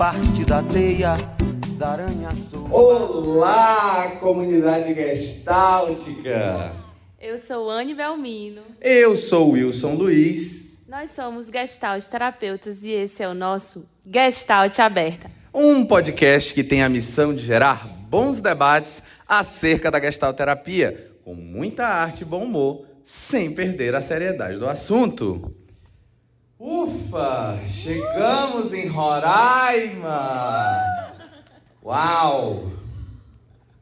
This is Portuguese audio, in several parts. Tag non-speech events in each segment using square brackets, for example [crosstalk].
parte da teia da aranha, sou. Olá, comunidade gestáltica! Eu sou Anne Belmino. Eu sou Wilson Luiz. Nós somos Gestalt terapeutas e esse é o nosso Gestalt Aberta. Um podcast que tem a missão de gerar bons debates acerca da Gestalt terapia, com muita arte e bom humor, sem perder a seriedade do assunto. Ufa! Chegamos em Roraima! Uau!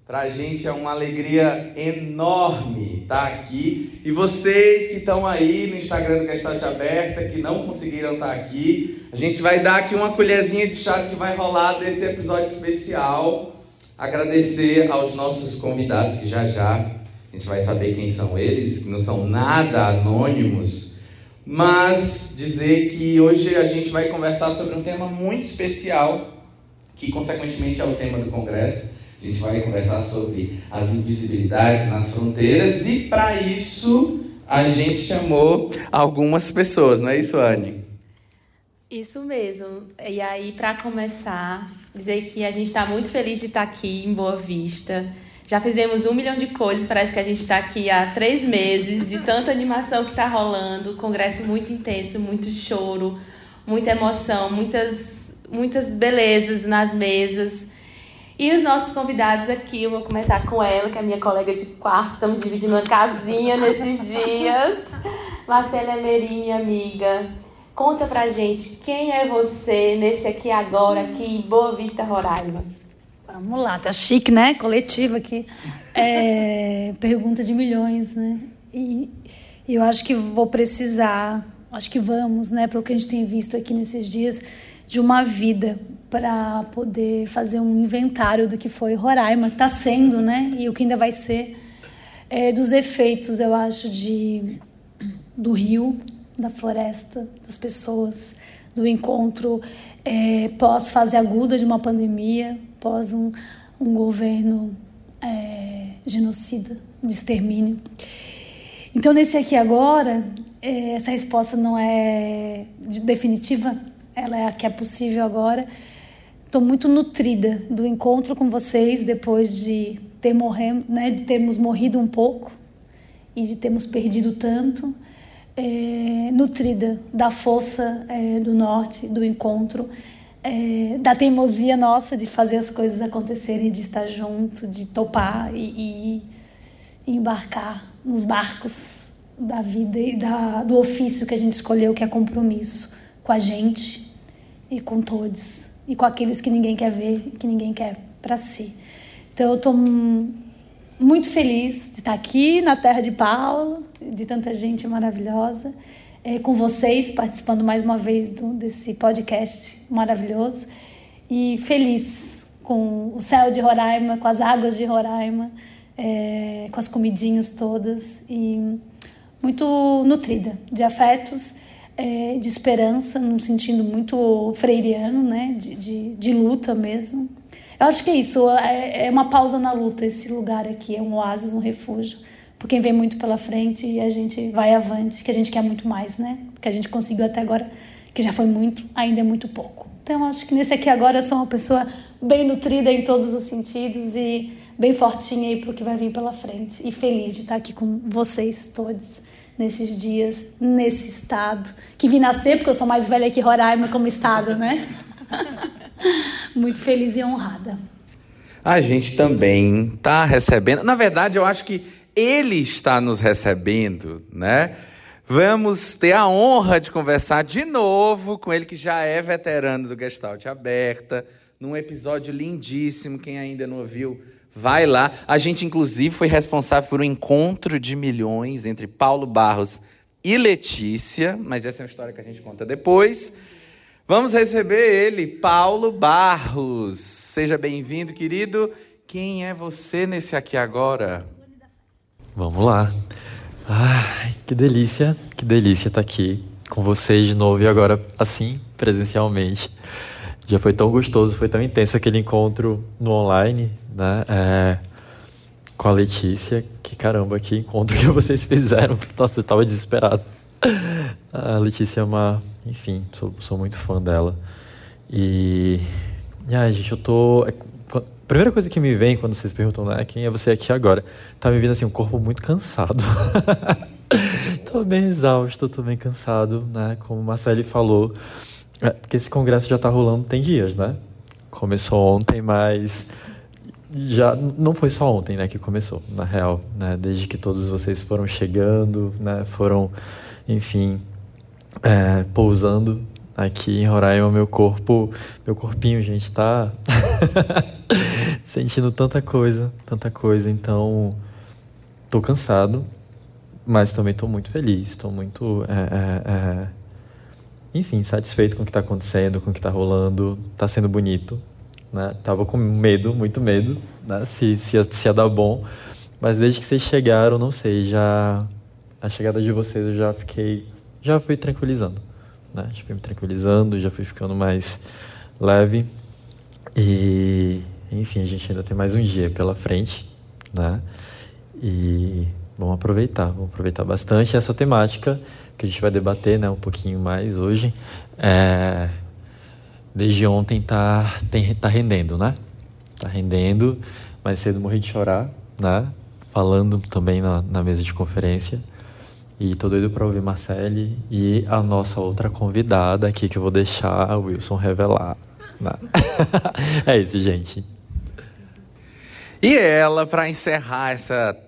Pra gente é uma alegria enorme estar aqui. E vocês que estão aí no Instagram do Gestalt Aberta, que não conseguiram estar aqui, a gente vai dar aqui uma colherzinha de chá que vai rolar desse episódio especial. Agradecer aos nossos convidados, que já já a gente vai saber quem são eles, que não são nada anônimos. Mas dizer que hoje a gente vai conversar sobre um tema muito especial, que consequentemente é o tema do congresso a gente vai conversar sobre as invisibilidades nas fronteiras e para isso a gente chamou algumas pessoas, não é isso, Anne? Isso mesmo. E aí, para começar, dizer que a gente está muito feliz de estar aqui em Boa Vista. Já fizemos um milhão de coisas, parece que a gente está aqui há três meses, de tanta animação que está rolando. Congresso muito intenso, muito choro, muita emoção, muitas, muitas belezas nas mesas. E os nossos convidados aqui, eu vou começar com ela, que é minha colega de quarto, estamos dividindo uma casinha nesses [laughs] dias. Marcela Emerim, minha amiga. Conta pra gente quem é você nesse aqui agora, aqui em Boa Vista, Roraima. Vamos lá, tá chique, né? Coletivo aqui. É, pergunta de milhões, né? E eu acho que vou precisar, acho que vamos, né, para o que a gente tem visto aqui nesses dias, de uma vida para poder fazer um inventário do que foi Roraima, que está sendo, né? E o que ainda vai ser, é, dos efeitos, eu acho, de, do rio, da floresta, das pessoas, do encontro é, pós-fase aguda de uma pandemia, pós um, um governo é, genocida, de extermínio. Então, nesse aqui agora, é, essa resposta não é definitiva, ela é a que é possível agora Estou muito nutrida do encontro com vocês depois de ter morrendo, né, de termos morrido um pouco e de termos perdido tanto. É, nutrida da força é, do norte, do encontro, é, da teimosia nossa de fazer as coisas acontecerem, de estar junto, de topar e, e embarcar nos barcos da vida e da, do ofício que a gente escolheu, que é compromisso com a gente e com todos e com aqueles que ninguém quer ver, que ninguém quer para si. Então eu estou muito feliz de estar aqui na terra de Paulo, de tanta gente maravilhosa, é, com vocês participando mais uma vez do, desse podcast maravilhoso e feliz com o céu de Roraima, com as águas de Roraima, é, com as comidinhas todas e muito nutrida de afetos é, de esperança, num sentido muito freiriano, né? De, de, de, luta mesmo. Eu acho que é isso, é, é uma pausa na luta, esse lugar aqui, é um oásis, um refúgio, por quem vem muito pela frente e a gente vai avante, que a gente quer muito mais, né? Que a gente conseguiu até agora, que já foi muito, ainda é muito pouco. Então, acho que nesse aqui agora eu sou uma pessoa bem nutrida em todos os sentidos e bem fortinha aí para o que vai vir pela frente. E feliz de estar aqui com vocês todos nesses dias, nesse estado. Que vi nascer, porque eu sou mais velha que Roraima como estado, né? [laughs] Muito feliz e honrada. A gente também está recebendo. Na verdade, eu acho que ele está nos recebendo, né? Vamos ter a honra de conversar de novo com ele, que já é veterano do Gestalt Aberta, num episódio lindíssimo. Quem ainda não ouviu, Vai lá. A gente, inclusive, foi responsável por um encontro de milhões entre Paulo Barros e Letícia, mas essa é uma história que a gente conta depois. Vamos receber ele, Paulo Barros. Seja bem-vindo, querido. Quem é você nesse aqui agora? Vamos lá. Ai, que delícia, que delícia estar aqui com vocês de novo e agora assim, presencialmente. Já foi tão gostoso, foi tão intenso aquele encontro no online, né? É, com a Letícia. Que caramba, que encontro que vocês fizeram. [laughs] Nossa, eu tava desesperado. A Letícia é uma. Enfim, sou, sou muito fã dela. E. E ai, gente, eu tô. A primeira coisa que me vem quando vocês perguntam, né, quem é você aqui agora? Tá me vindo assim, um corpo muito cansado. [laughs] tô bem exausto, tô bem cansado, né? Como o Marcelo falou. É, porque esse congresso já tá rolando tem dias, né? Começou ontem, mas já não foi só ontem, né, que começou, na real, né? Desde que todos vocês foram chegando, né, foram, enfim, é, pousando aqui em Roraima, meu corpo, meu corpinho, gente, tá [laughs] sentindo tanta coisa, tanta coisa. Então, tô cansado, mas também tô muito feliz, tô muito, é, é, é, enfim, satisfeito com o que tá acontecendo, com o que tá rolando, tá sendo bonito, né? Tava com medo, muito medo, né? Se, se, se ia dar bom. Mas desde que vocês chegaram, não sei, já. A chegada de vocês eu já fiquei. Já fui tranquilizando. Né? Já fui me tranquilizando, já fui ficando mais leve. E. Enfim, a gente ainda tem mais um dia pela frente, né? E vamos aproveitar, vamos aproveitar bastante essa temática que a gente vai debater, né, um pouquinho mais hoje. É, desde ontem tá, tem, tá rendendo, né? Tá rendendo. Mais cedo morri de chorar, né? Falando também na, na mesa de conferência. E tô doido para ouvir Marcele e a nossa outra convidada aqui que eu vou deixar o Wilson revelar. Né? [laughs] é isso, gente. E ela, para encerrar essa,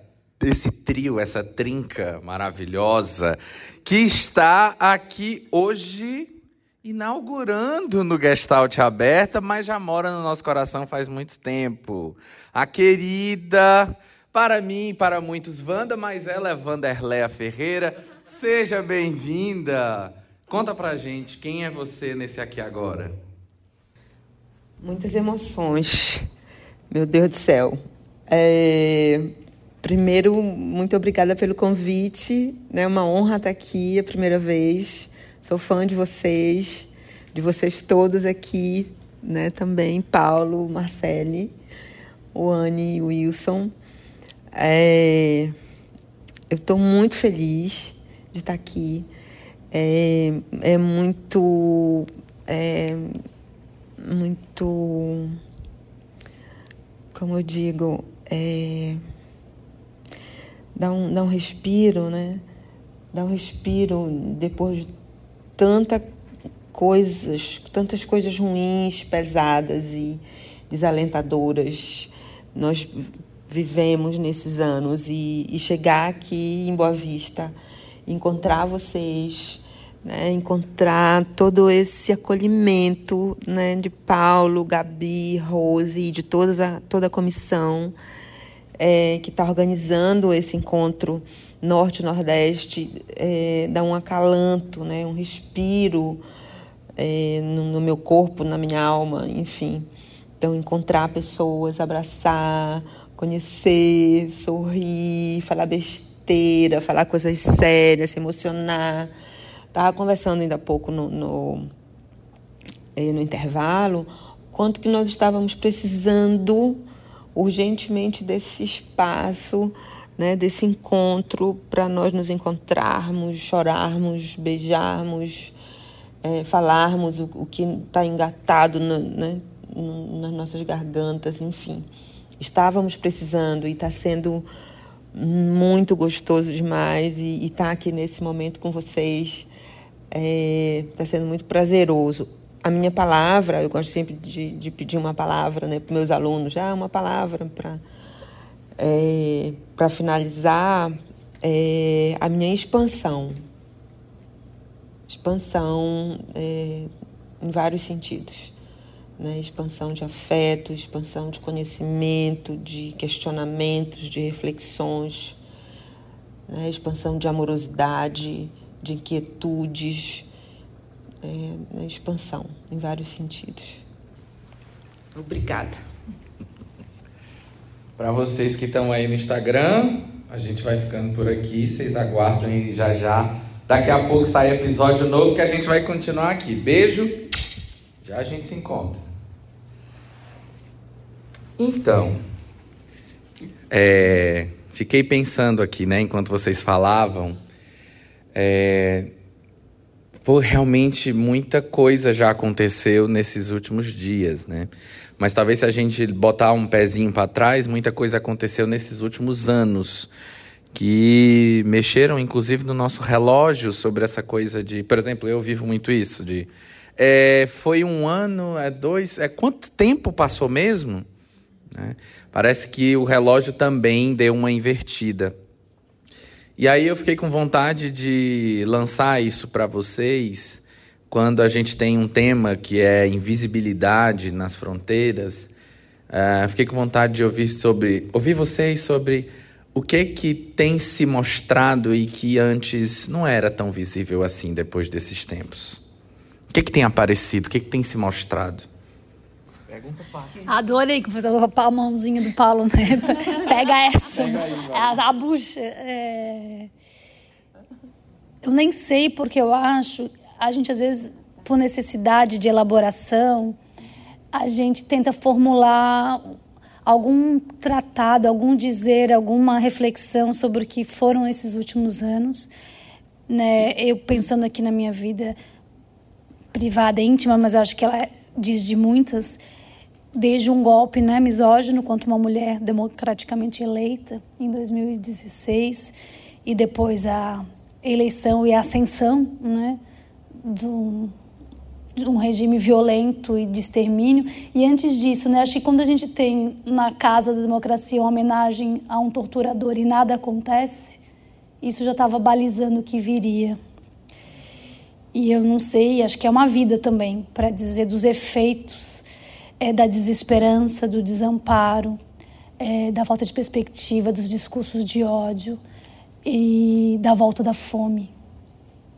esse trio, essa trinca maravilhosa, que está aqui hoje inaugurando no Gestalt Aberta, mas já mora no nosso coração faz muito tempo. A querida, para mim e para muitos, Wanda, mas ela é Vanderléa Ferreira. Seja bem-vinda. Conta pra gente, quem é você nesse aqui agora? Muitas emoções, meu Deus do céu. É... Primeiro, muito obrigada pelo convite, né? Uma honra estar aqui a primeira vez. Sou fã de vocês, de vocês todos aqui, né? Também Paulo, Marcele, o Anne, o Wilson. É, eu estou muito feliz de estar aqui. É, é muito, é, muito, como eu digo, é, dá um, dá um respiro, né? Dá um respiro depois de tanta coisas, tantas coisas ruins, pesadas e desalentadoras nós vivemos nesses anos e, e chegar aqui em Boa Vista, encontrar vocês, né, encontrar todo esse acolhimento né, de Paulo, Gabi, Rose e de todas a, toda a comissão é, que está organizando esse encontro norte nordeste é, dá um acalanto, né, um respiro é, no, no, meu corpo, na minha alma, enfim. Então, encontrar pessoas, abraçar, conhecer, sorrir, falar besteira, falar coisas sérias, se emocionar. Estava conversando ainda há pouco no, no, é, no intervalo quanto que nós estávamos precisando urgentemente desse espaço né, desse encontro para nós nos encontrarmos, chorarmos, beijarmos, é, falarmos o, o que está engatado né, nas nossas gargantas, enfim. Estávamos precisando e está sendo muito gostoso demais e estar tá aqui nesse momento com vocês está é, tá sendo muito prazeroso. A minha palavra, eu gosto sempre de, de pedir uma palavra né, para meus alunos, ah, uma palavra para é, para finalizar, é, a minha expansão. Expansão é, em vários sentidos. Né? Expansão de afeto, expansão de conhecimento, de questionamentos, de reflexões, né? expansão de amorosidade, de inquietudes, é, né? expansão em vários sentidos. Obrigada. Para vocês que estão aí no Instagram, a gente vai ficando por aqui. Vocês aguardem já já. Daqui a pouco sai episódio novo que a gente vai continuar aqui. Beijo. Já a gente se encontra. Então, É, fiquei pensando aqui, né, enquanto vocês falavam, é, pô, realmente muita coisa já aconteceu nesses últimos dias, né? Mas talvez se a gente botar um pezinho para trás, muita coisa aconteceu nesses últimos anos que mexeram inclusive no nosso relógio sobre essa coisa de, por exemplo, eu vivo muito isso de é, foi um ano, é dois, é quanto tempo passou mesmo? Né? Parece que o relógio também deu uma invertida. E aí eu fiquei com vontade de lançar isso para vocês quando a gente tem um tema que é invisibilidade nas fronteiras. Uh, fiquei com vontade de ouvir sobre, ouvir vocês sobre o que que tem se mostrado e que antes não era tão visível assim depois desses tempos. O que que tem aparecido? O que que tem se mostrado? Pergunta fácil. Adorei que você a mãozinha do Paulo Neto. [laughs] Pega essa. Pega aí, a, a bucha. É... Eu nem sei porque eu acho, a gente às vezes, por necessidade de elaboração, a gente tenta formular algum tratado, algum dizer, alguma reflexão sobre o que foram esses últimos anos. Né? Eu pensando aqui na minha vida privada, íntima, mas acho que ela diz de muitas, desde um golpe né, misógino contra uma mulher democraticamente eleita em 2016 e depois a eleição e a ascensão né, do, de um regime violento e de extermínio. E antes disso, né, acho que quando a gente tem na Casa da Democracia uma homenagem a um torturador e nada acontece, isso já estava balizando o que viria. E eu não sei, acho que é uma vida também para dizer dos efeitos é, da desesperança, do desamparo, é, da falta de perspectiva, dos discursos de ódio e da volta da fome.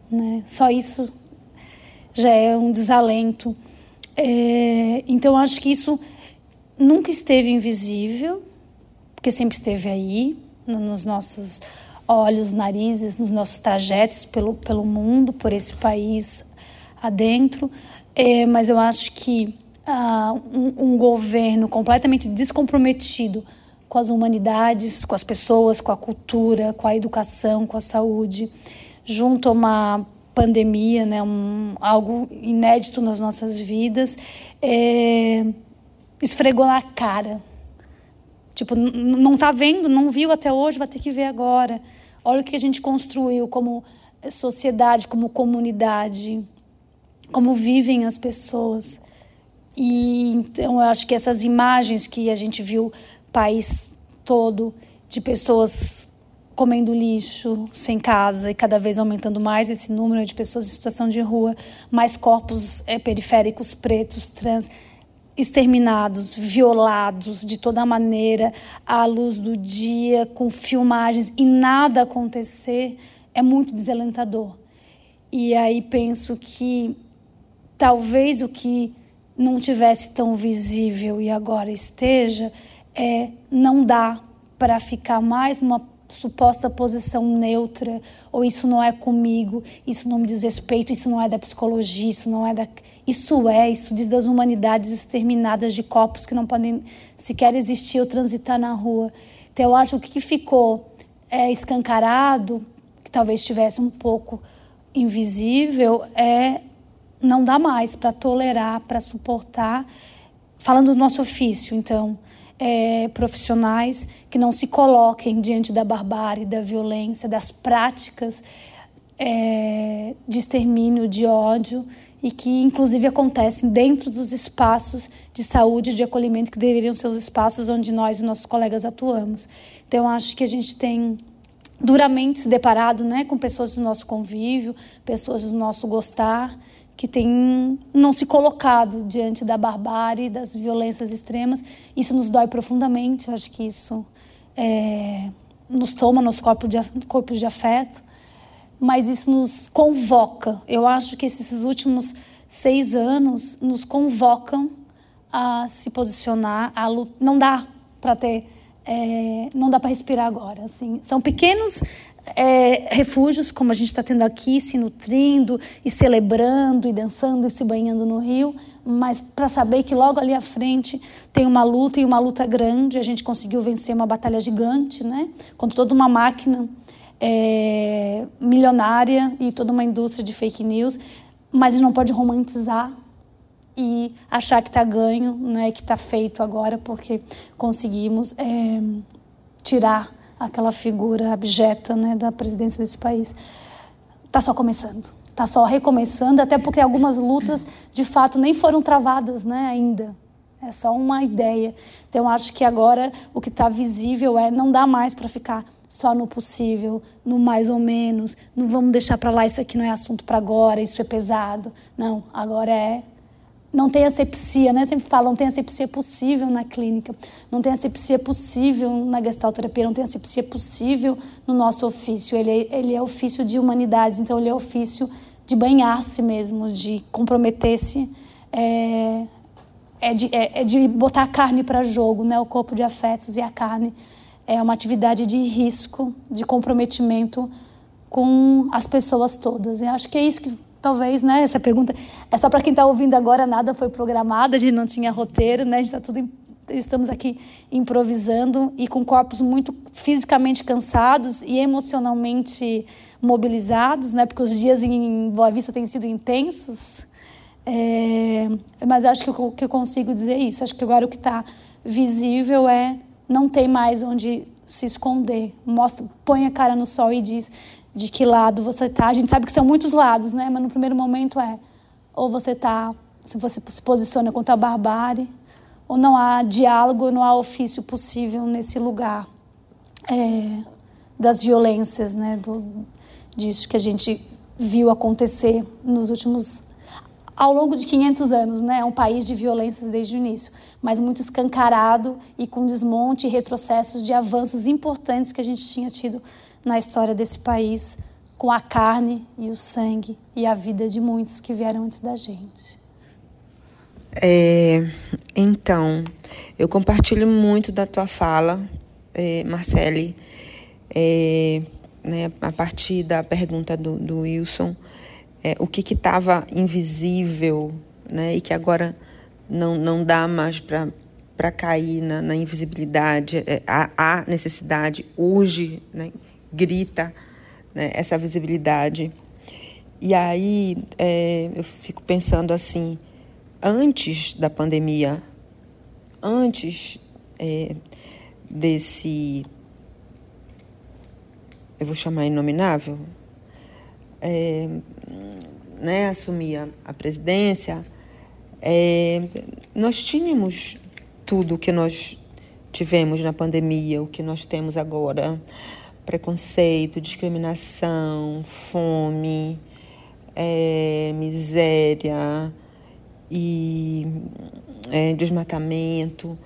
Né? Só isso já é um desalento. É, então, acho que isso nunca esteve invisível, porque sempre esteve aí, nos nossos olhos, narizes, nos nossos trajetos pelo, pelo mundo, por esse país adentro. É, mas eu acho que ah, um, um governo completamente descomprometido com as humanidades, com as pessoas, com a cultura, com a educação, com a saúde, junto a uma pandemia, né, um, algo inédito nas nossas vidas, é, esfregou na cara Tipo, não está vendo, não viu até hoje, vai ter que ver agora. Olha o que a gente construiu como sociedade, como comunidade, como vivem as pessoas. E então eu acho que essas imagens que a gente viu país todo de pessoas comendo lixo, sem casa e cada vez aumentando mais esse número de pessoas em situação de rua, mais corpos é, periféricos pretos, trans exterminados, violados de toda maneira, à luz do dia, com filmagens e nada acontecer, é muito desalentador. E aí penso que talvez o que não tivesse tão visível e agora esteja é não dá para ficar mais numa suposta posição neutra ou isso não é comigo, isso não me diz respeito, isso não é da psicologia, isso não é da isso é, isso diz das humanidades exterminadas de corpos que não podem sequer existir ou transitar na rua. Então, eu acho que o que ficou é, escancarado, que talvez estivesse um pouco invisível, é não dá mais para tolerar, para suportar. Falando do nosso ofício, então, é, profissionais que não se coloquem diante da barbárie, da violência, das práticas é, de extermínio, de ódio e que, inclusive, acontecem dentro dos espaços de saúde de acolhimento que deveriam ser os espaços onde nós e nossos colegas atuamos. Então, acho que a gente tem duramente se deparado né, com pessoas do nosso convívio, pessoas do nosso gostar, que têm não se colocado diante da barbárie, das violências extremas. Isso nos dói profundamente, acho que isso é, nos toma nos corpos de, corpos de afeto mas isso nos convoca. Eu acho que esses últimos seis anos nos convocam a se posicionar, a lutar. Não dá para ter, é, não dá para respirar agora. Assim, são pequenos é, refúgios, como a gente está tendo aqui, se nutrindo e celebrando e dançando e se banhando no rio, mas para saber que logo ali à frente tem uma luta e uma luta grande. A gente conseguiu vencer uma batalha gigante, né? Contra toda uma máquina é, milionária e toda uma indústria de fake news, mas a gente não pode romantizar e achar que está ganho, né? Que está feito agora porque conseguimos é, tirar aquela figura abjeta, né? Da presidência desse país. Está só começando está só recomeçando, até porque algumas lutas de fato nem foram travadas né, ainda. É só uma ideia. Então, acho que agora o que está visível é não dá mais para ficar só no possível, no mais ou menos, não vamos deixar para lá, isso aqui não é assunto para agora, isso é pesado. Não, agora é não tem asepsia, né? Sempre falam, não tem asepsia possível na clínica, não tem asepsia possível na gestalterapia, não tem asepsia possível no nosso ofício. Ele é, ele é ofício de humanidades, então ele é ofício de banhar-se mesmo, de comprometer-se, é, é, de, é, é de botar a carne para jogo, né? O corpo de afetos e a carne é uma atividade de risco, de comprometimento com as pessoas todas. Eu acho que é isso que talvez, né? Essa pergunta é só para quem está ouvindo agora, nada foi programado, a gente não tinha roteiro, né? A gente está tudo estamos aqui improvisando e com corpos muito fisicamente cansados e emocionalmente mobilizados, né? Porque os dias em Boa Vista têm sido intensos. É, mas acho que eu, que eu consigo dizer isso. Acho que agora o que está visível é não tem mais onde se esconder. Mostra, põe a cara no sol e diz: de que lado você está. A gente sabe que são muitos lados, né? Mas no primeiro momento é ou você está, se você se posiciona contra a barbárie, ou não há diálogo, não há ofício possível nesse lugar é, das violências, né? Do, disso que a gente viu acontecer nos últimos ao longo de 500 anos, né? É um país de violências desde o início, mas muito escancarado e com desmonte e retrocessos de avanços importantes que a gente tinha tido na história desse país com a carne e o sangue e a vida de muitos que vieram antes da gente. É, então, eu compartilho muito da tua fala, é, Marcele, é, né, a partir da pergunta do, do Wilson, é, o que estava invisível né, e que agora não, não dá mais para cair na, na invisibilidade, é, há, há necessidade, urge, né, grita né, essa visibilidade. E aí é, eu fico pensando assim, antes da pandemia, antes é, desse, eu vou chamar inominável, é, né, assumir a, a presidência, é, nós tínhamos tudo o que nós tivemos na pandemia, o que nós temos agora preconceito, discriminação, fome, é, miséria e é, desmatamento,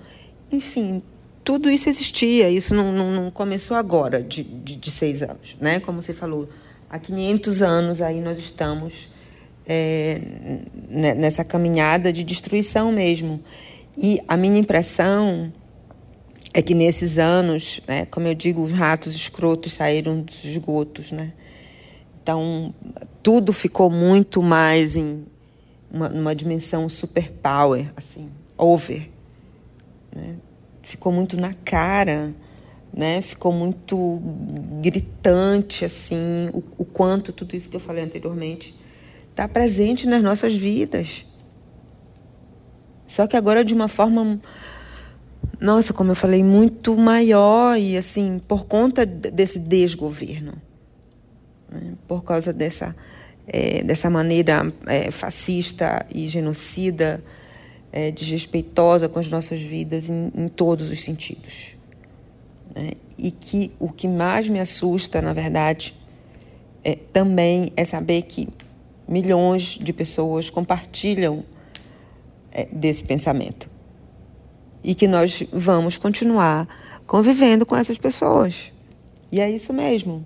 enfim, tudo isso existia. Isso não, não, não começou agora, de, de, de, seis anos, né? Como você falou, há 500 anos aí nós estamos é, nessa caminhada de destruição mesmo. E a minha impressão é que nesses anos, né, como eu digo, os ratos escrotos saíram dos esgotos, né? Então, tudo ficou muito mais em uma, numa dimensão superpower, assim, over. Né? Ficou muito na cara, né? Ficou muito gritante, assim, o, o quanto tudo isso que eu falei anteriormente está presente nas nossas vidas. Só que agora de uma forma nossa, como eu falei, muito maior e assim, por conta desse desgoverno, né? por causa dessa, é, dessa maneira é, fascista e genocida, é, desrespeitosa com as nossas vidas em, em todos os sentidos. Né? E que o que mais me assusta, na verdade, é, também é saber que milhões de pessoas compartilham é, desse pensamento e que nós vamos continuar convivendo com essas pessoas. E é isso mesmo.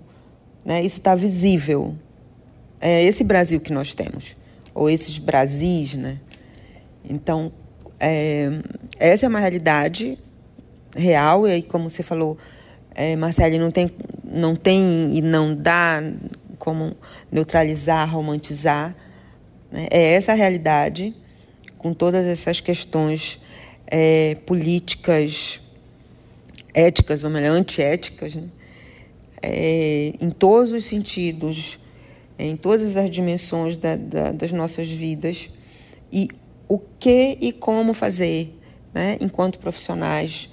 Né? Isso está visível. É esse Brasil que nós temos, ou esses Brasis, né? Então, é, essa é uma realidade real, e como você falou, é, Marcele, não tem, não tem e não dá como neutralizar, romantizar. Né? É essa a realidade, com todas essas questões é, políticas, éticas, ou melhor, antiéticas, né? é, em todos os sentidos, em todas as dimensões da, da, das nossas vidas, e o que e como fazer, né? enquanto profissionais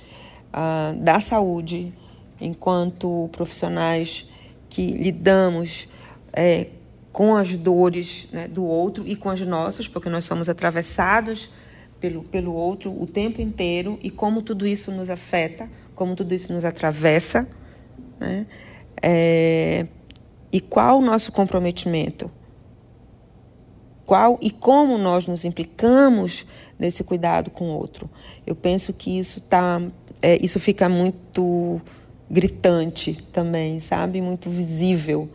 ah, da saúde, enquanto profissionais que lidamos é, com as dores né, do outro e com as nossas, porque nós somos atravessados pelo, pelo outro o tempo inteiro e como tudo isso nos afeta, como tudo isso nos atravessa, né? É, e qual o nosso comprometimento? Qual e como nós nos implicamos nesse cuidado com o outro? Eu penso que isso tá, é, isso fica muito gritante também, sabe? Muito visível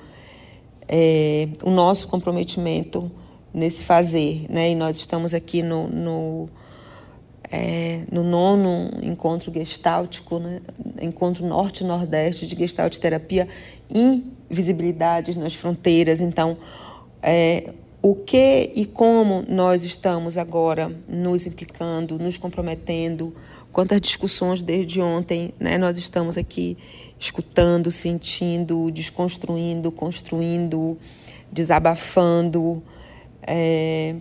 é, o nosso comprometimento nesse fazer, né? E nós estamos aqui no, no, é, no nono encontro gestáltico, né? encontro norte-nordeste de gestalt terapia, invisibilidades nas fronteiras. Então, é, o que e como nós estamos agora nos implicando, nos comprometendo, quantas discussões desde ontem, né? Nós estamos aqui escutando, sentindo, desconstruindo, construindo, desabafando. É,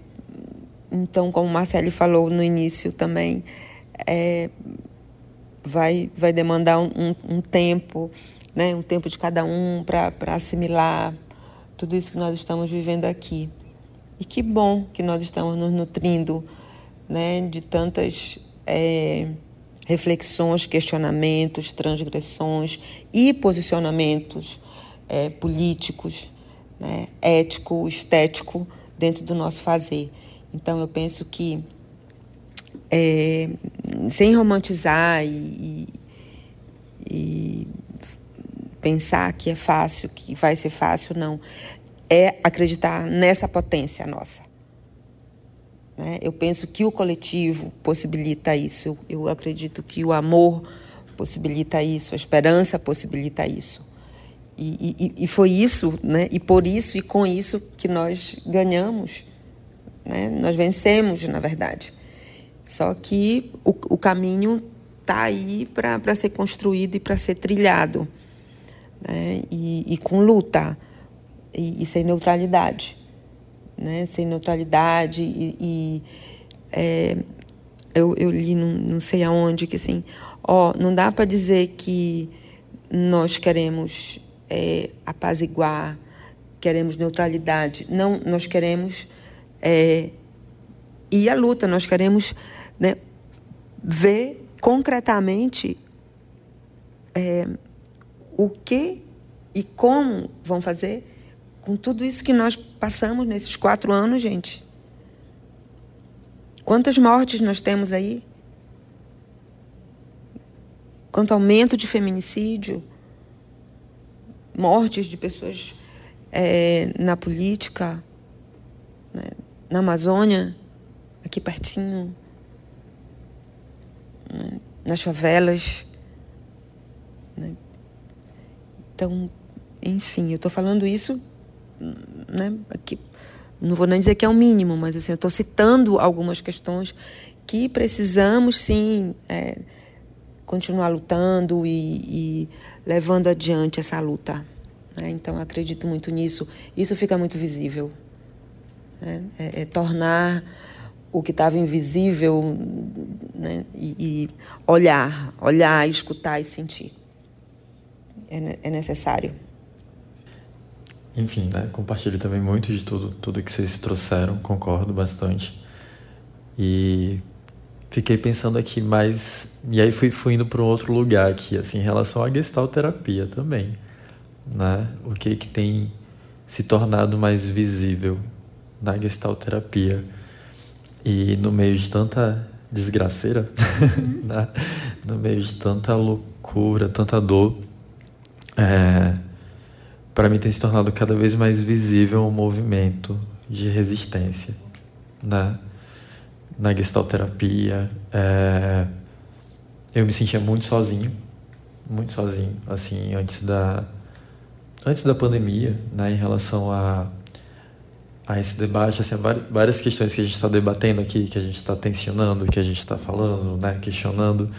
então, como Marcele falou no início também, é, vai, vai demandar um, um, tempo, né? um tempo de cada um para assimilar tudo isso que nós estamos vivendo aqui. E que bom que nós estamos nos nutrindo né? de tantas é, reflexões, questionamentos, transgressões e posicionamentos é, políticos, né, ético, estético dentro do nosso fazer. Então eu penso que é, sem romantizar e, e, pensar que é fácil, que vai ser fácil, não. É acreditar nessa potência nossa. Né? Eu penso que o coletivo possibilita isso. Eu, eu acredito que o amor possibilita isso, a esperança possibilita isso. E, e, e, foi isso, né? e por isso e com isso que nós ganhamos, né? nós vencemos, na verdade. Só que o, o caminho está aí para ser construído e para ser trilhado, né? e, e com luta e, sem neutralidade né, sem neutralidade e, e é, eu, eu li não, não sei aonde que assim, ó, não dá para dizer que nós queremos é, apaziguar, queremos neutralidade, não, nós queremos é, ir à luta, nós queremos né, ver concretamente é, o que e como vão fazer com tudo isso que nós passamos nesses quatro anos, gente. Quantas mortes nós temos aí? Quanto aumento de feminicídio, mortes de pessoas é, na política, né? na Amazônia, aqui pertinho, né? nas favelas. Né? Então, enfim, eu estou falando isso né, aqui, não vou nem dizer que é o mínimo, mas assim, eu estou citando algumas questões que precisamos sim é, continuar lutando e, e, levando adiante essa luta. Né? Então, acredito muito nisso. Isso fica muito visível. Né? É, é tornar o que estava invisível né? e, e, olhar, olhar, escutar e sentir. É, é necessário. Enfim, né? Compartilho também muito de tudo, tudo que vocês trouxeram, concordo bastante. E fiquei pensando aqui mais. E aí fui, fui indo para um outro lugar aqui, assim, em relação à gestalterapia também. Né? O que, que tem se tornado mais visível na gestalterapia. E no meio de tanta desgraceira, uhum. [laughs] né? no meio de tanta loucura, tanta dor. É para mim tem se tornado cada vez mais visível um movimento de resistência né? Na gestalterapia. É... Eu me sentia muito sozinho, muito sozinho, assim, antes da, antes da pandemia, né, em relação a, a esse debate, assim, várias questões que a gente está debatendo aqui, que a gente está tensionando, que a gente está falando, né, questionando,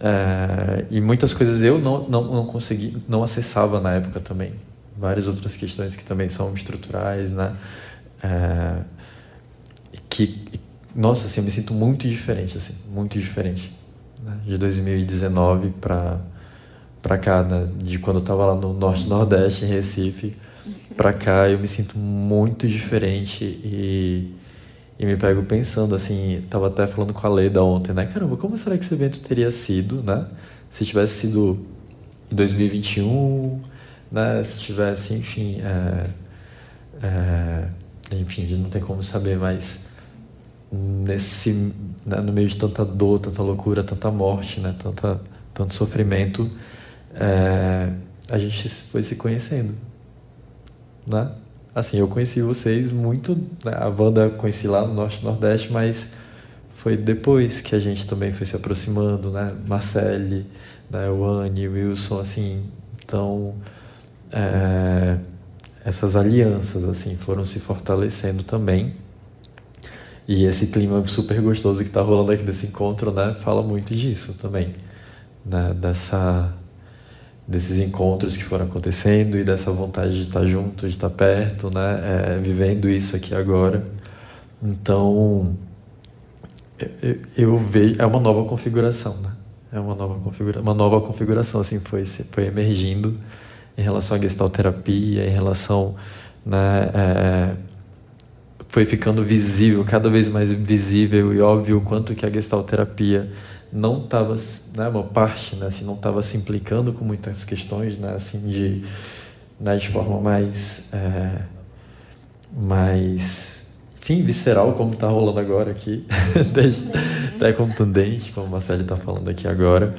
é, e muitas coisas eu não, não, não consegui, não acessava na época também. Várias outras questões que também são estruturais, né? É, que, nossa, assim, eu me sinto muito diferente, assim, muito diferente. Né? De 2019 para para cá, né? de quando eu estava lá no Norte Nordeste, em Recife, para cá, eu me sinto muito diferente e, e me pego pensando, assim, tava até falando com a Leda ontem, né? Caramba, como será que esse evento teria sido, né? Se tivesse sido em 2021, né? Se tivesse, enfim, é, é, enfim, a gente não tem como saber, mas nesse, né, no meio de tanta dor, tanta loucura, tanta morte, né? Tanta, tanto sofrimento, é, a gente foi se conhecendo, né? Assim, eu conheci vocês muito, né? a Wanda conheci lá no Norte Nordeste, mas foi depois que a gente também foi se aproximando, né? Marcele, né? o Anne, Wilson, assim, então é, essas alianças assim foram se fortalecendo também e esse clima super gostoso que está rolando aqui desse encontro, né, fala muito disso também, né, dessa desses encontros que foram acontecendo e dessa vontade de estar junto, de estar perto, né, é, vivendo isso aqui agora. Então, eu, eu, vejo é uma nova configuração, né? É uma nova configura, uma nova configuração assim foi foi emergindo em relação à gestalterapia, em relação, né, é, foi ficando visível, cada vez mais visível e óbvio o quanto que a gestalterapia não estava, né, uma parte, né, assim, não estava se implicando com muitas questões, né, assim, de, né, de forma mais, é, mais, enfim, visceral, como está rolando agora aqui, [laughs] até contundente, como a Marcelo está falando aqui agora.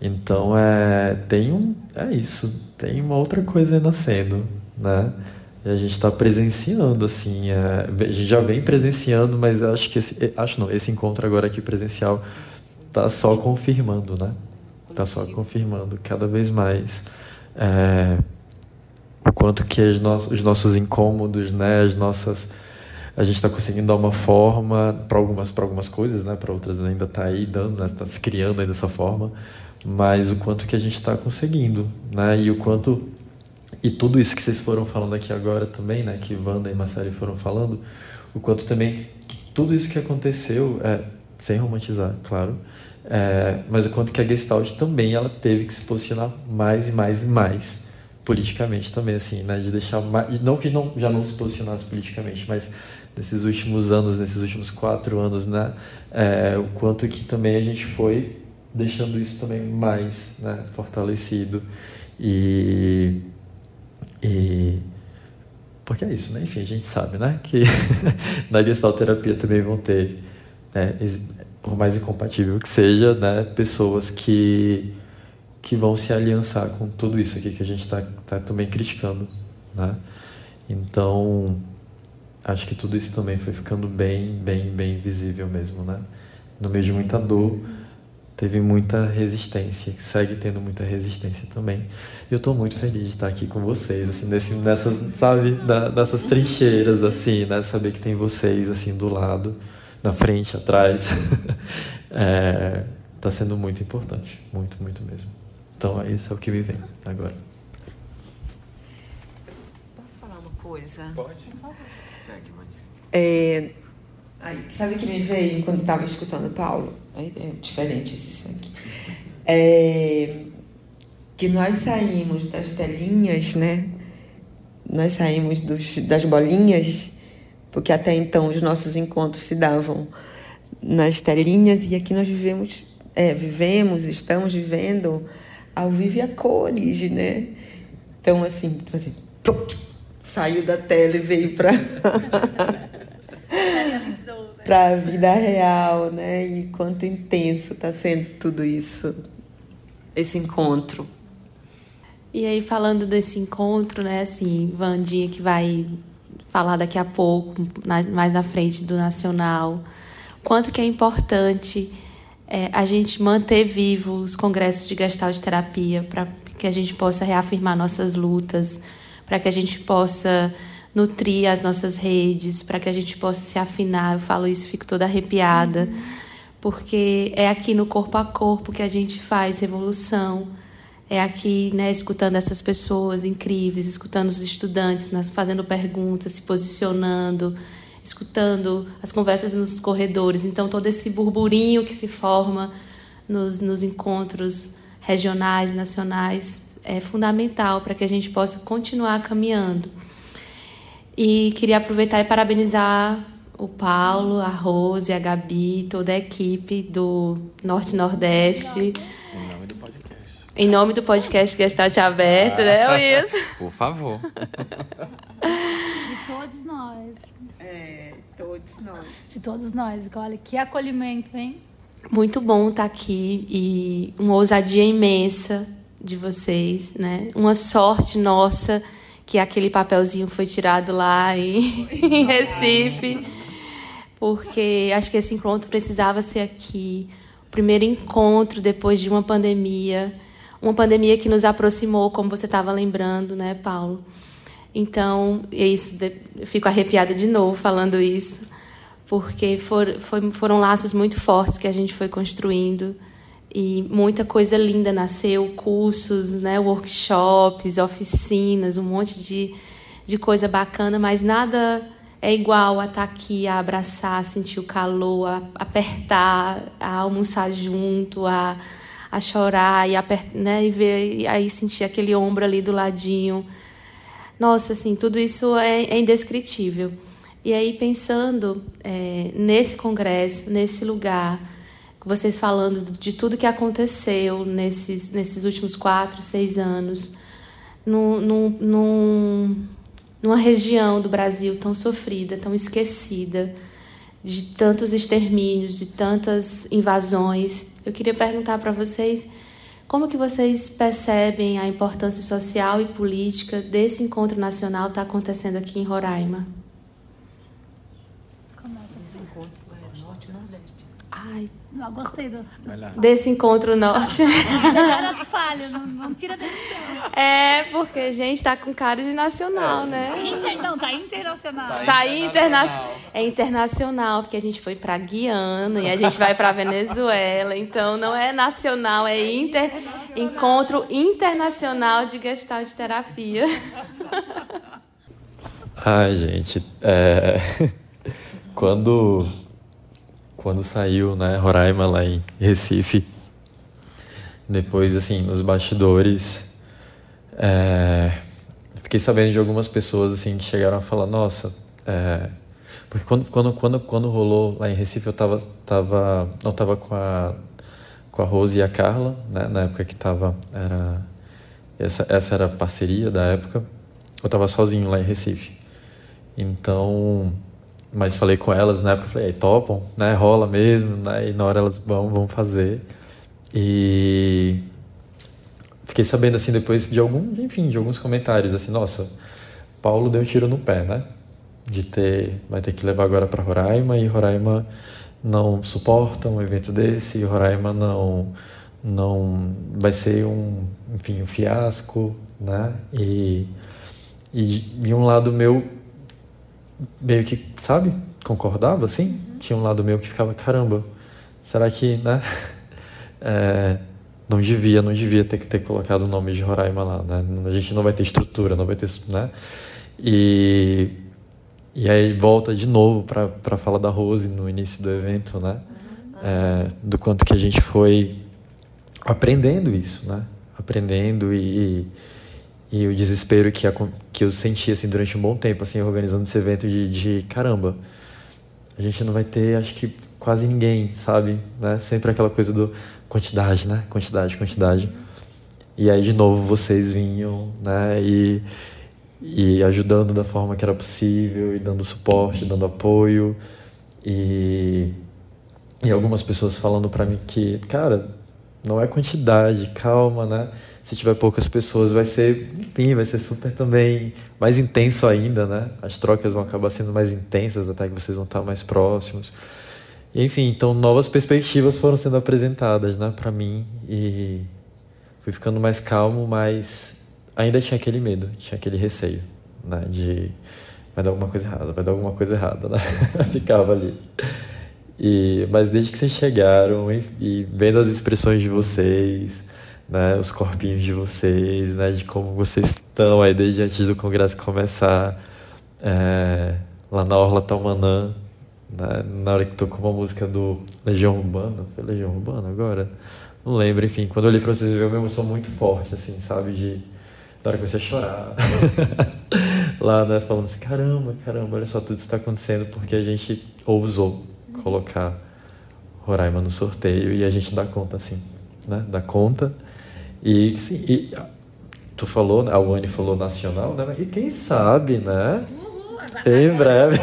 Então, é, tem um, é isso, tem uma outra coisa nascendo, né? A gente está presenciando, assim, é, a gente já vem presenciando, mas acho que esse, acho não, esse encontro agora aqui presencial está só confirmando, né? Está só confirmando cada vez mais é, o quanto que no, os nossos incômodos, né? As nossas a gente está conseguindo dar uma forma para algumas para algumas coisas, né? Para outras ainda está aí dando, está né? se criando aí dessa forma, mas o quanto que a gente está conseguindo, né? E o quanto e tudo isso que vocês foram falando aqui agora também, né, que Wanda e Marcelo foram falando, o quanto também tudo isso que aconteceu, é, sem romantizar, claro, é, mas o quanto que a Gestalt também ela teve que se posicionar mais e mais e mais politicamente também, assim, né, de deixar mais, não que não, já não se posicionasse politicamente, mas nesses últimos anos, nesses últimos quatro anos, né, é, o quanto que também a gente foi deixando isso também mais né, fortalecido e e porque é isso, né? Enfim, a gente sabe, né? Que [laughs] na gestalterapia também vão ter, né? por mais incompatível que seja, né? Pessoas que que vão se aliançar com tudo isso aqui que a gente está tá também criticando, né? Então, acho que tudo isso também foi ficando bem, bem, bem visível mesmo, né? No meio de muita dor, teve muita resistência, segue tendo muita resistência também. E eu estou muito feliz de estar aqui com vocês, assim, nesse, nessas, sabe, na, nessas trincheiras, assim, né, saber que tem vocês, assim, do lado, na frente, atrás, [laughs] é, tá sendo muito importante, muito, muito mesmo. Então, isso é o que me vem agora. Posso falar uma coisa? Pode. Segue, É, sabe o que me veio quando estava escutando Paulo? É, diferente esse sangue. É, que nós saímos das telinhas, né? Nós saímos dos, das bolinhas, porque até então os nossos encontros se davam nas telinhas e aqui nós vivemos, é, vivemos, estamos vivendo ao vivo a cores, né? Então, assim, assim saiu da tela e veio para [laughs] [laughs] para a vida real, né? E quanto intenso está sendo tudo isso, esse encontro. E aí, falando desse encontro, né, assim, Vandinha que vai falar daqui a pouco, mais na frente do Nacional, quanto que é importante é, a gente manter vivo os congressos de gestalt terapia para que a gente possa reafirmar nossas lutas, para que a gente possa nutrir as nossas redes, para que a gente possa se afinar. Eu falo isso, fico toda arrepiada, porque é aqui no corpo a corpo que a gente faz revolução. É aqui, né, escutando essas pessoas incríveis, escutando os estudantes, fazendo perguntas, se posicionando, escutando as conversas nos corredores. Então, todo esse burburinho que se forma nos, nos encontros regionais, nacionais, é fundamental para que a gente possa continuar caminhando. E queria aproveitar e parabenizar o Paulo, a Rose, a Gabi, toda a equipe do Norte Nordeste. Em nome do podcast. Em nome do podcast Gestalt Aberto, né, Wilson? [laughs] Por favor. De todos nós. É, todos nós. De todos nós. Olha, que acolhimento, hein? Muito bom estar aqui e uma ousadia imensa de vocês, né? Uma sorte nossa que aquele papelzinho foi tirado lá em, [laughs] em Recife, porque acho que esse encontro precisava ser aqui. O primeiro encontro depois de uma pandemia, uma pandemia que nos aproximou, como você estava lembrando, né, Paulo? Então, é isso, eu fico arrepiada de novo falando isso, porque for, foi, foram laços muito fortes que a gente foi construindo e muita coisa linda nasceu, cursos, né, workshops, oficinas, um monte de, de coisa bacana, mas nada é igual a estar aqui, a abraçar, a sentir o calor, a apertar, a almoçar junto, a, a chorar e, apert, né, e ver, e aí sentir aquele ombro ali do ladinho. Nossa, assim, tudo isso é, é indescritível. E aí, pensando é, nesse congresso, nesse lugar, vocês falando de tudo que aconteceu nesses, nesses últimos quatro, seis anos, num, num, num, numa região do Brasil tão sofrida, tão esquecida, de tantos extermínios, de tantas invasões. Eu queria perguntar para vocês como que vocês percebem a importância social e política desse encontro nacional que está acontecendo aqui em Roraima? Ai, não, gostei do. Desse encontro norte. [laughs] Era do falho, não, não tira desse É, porque a gente tá com cara de nacional, né? Inter, não, tá internacional. Tá internacional. É internacional, porque a gente foi pra Guiana e a gente vai pra Venezuela. Então não é nacional, é inter, encontro internacional de gestalt terapia. Ai, gente, é... [laughs] quando quando saiu, né, Roraima lá em Recife. Depois, assim, nos bastidores, é, fiquei sabendo de algumas pessoas, assim, que chegaram a falar, nossa, é, porque quando, quando, quando, quando rolou lá em Recife, eu tava, tava, não tava com a, com a Rose e a Carla, né, na época que tava, era, essa, essa era a parceria da época, eu tava sozinho lá em Recife. Então, mas falei com elas na época, falei, topam, né? Rola mesmo, né? E na hora elas vão, vão fazer. E fiquei sabendo assim depois de algum, enfim, de alguns comentários assim, nossa, Paulo deu um tiro no pé, né? De ter, vai ter que levar agora para Roraima e Roraima não suporta um evento desse, e Roraima não não vai ser um, enfim, um fiasco, né? E e de um lado meu meio que, sabe, concordava assim. Uhum. Tinha um lado meu que ficava, caramba, será que, né? [laughs] É, não devia, não devia ter que ter colocado o nome de Roraima lá, né? A gente não vai ter estrutura, não vai ter, né? E e aí volta de novo para falar da Rose no início do evento, né? É, do quanto que a gente foi aprendendo isso, né? Aprendendo e, e o desespero que, a, que eu senti assim, durante um bom tempo, assim, organizando esse evento de, de caramba, a gente não vai ter, acho que quase ninguém, sabe? Né? Sempre aquela coisa do quantidade, né? Quantidade, quantidade. E aí, de novo, vocês vinham, né? E, e ajudando da forma que era possível, e dando suporte, dando apoio. E, e algumas pessoas falando para mim que, cara, não é quantidade, calma, né? Se tiver poucas pessoas, vai ser, enfim, vai ser super também mais intenso ainda, né? As trocas vão acabar sendo mais intensas, até que vocês vão estar mais próximos. E, enfim, então novas perspectivas foram sendo apresentadas, né, para mim e fui ficando mais calmo, mas ainda tinha aquele medo, tinha aquele receio, né? De vai dar alguma coisa errada, vai dar alguma coisa errada, né? [laughs] Ficava ali. E, mas desde que vocês chegaram e, e, vendo as expressões de vocês, né, os corpinhos de vocês, né, de como vocês estão aí desde antes do congresso começar, é, lá na Orla Taumanã, né, na hora que tocou uma música do Legião Urbana, foi Legião Urbana agora? Não lembro, enfim, quando eu olhei pra vocês, eu uma emoção muito forte, assim, sabe, de na hora que a chorar. [laughs] Lá, né? Falando assim, caramba, caramba, olha só, tudo está acontecendo porque a gente ousou colocar Roraima no sorteio e a gente dá conta, assim, né? Dá conta. E, sim, e tu falou, a Wani falou nacional, né? E quem sabe, né? Em breve.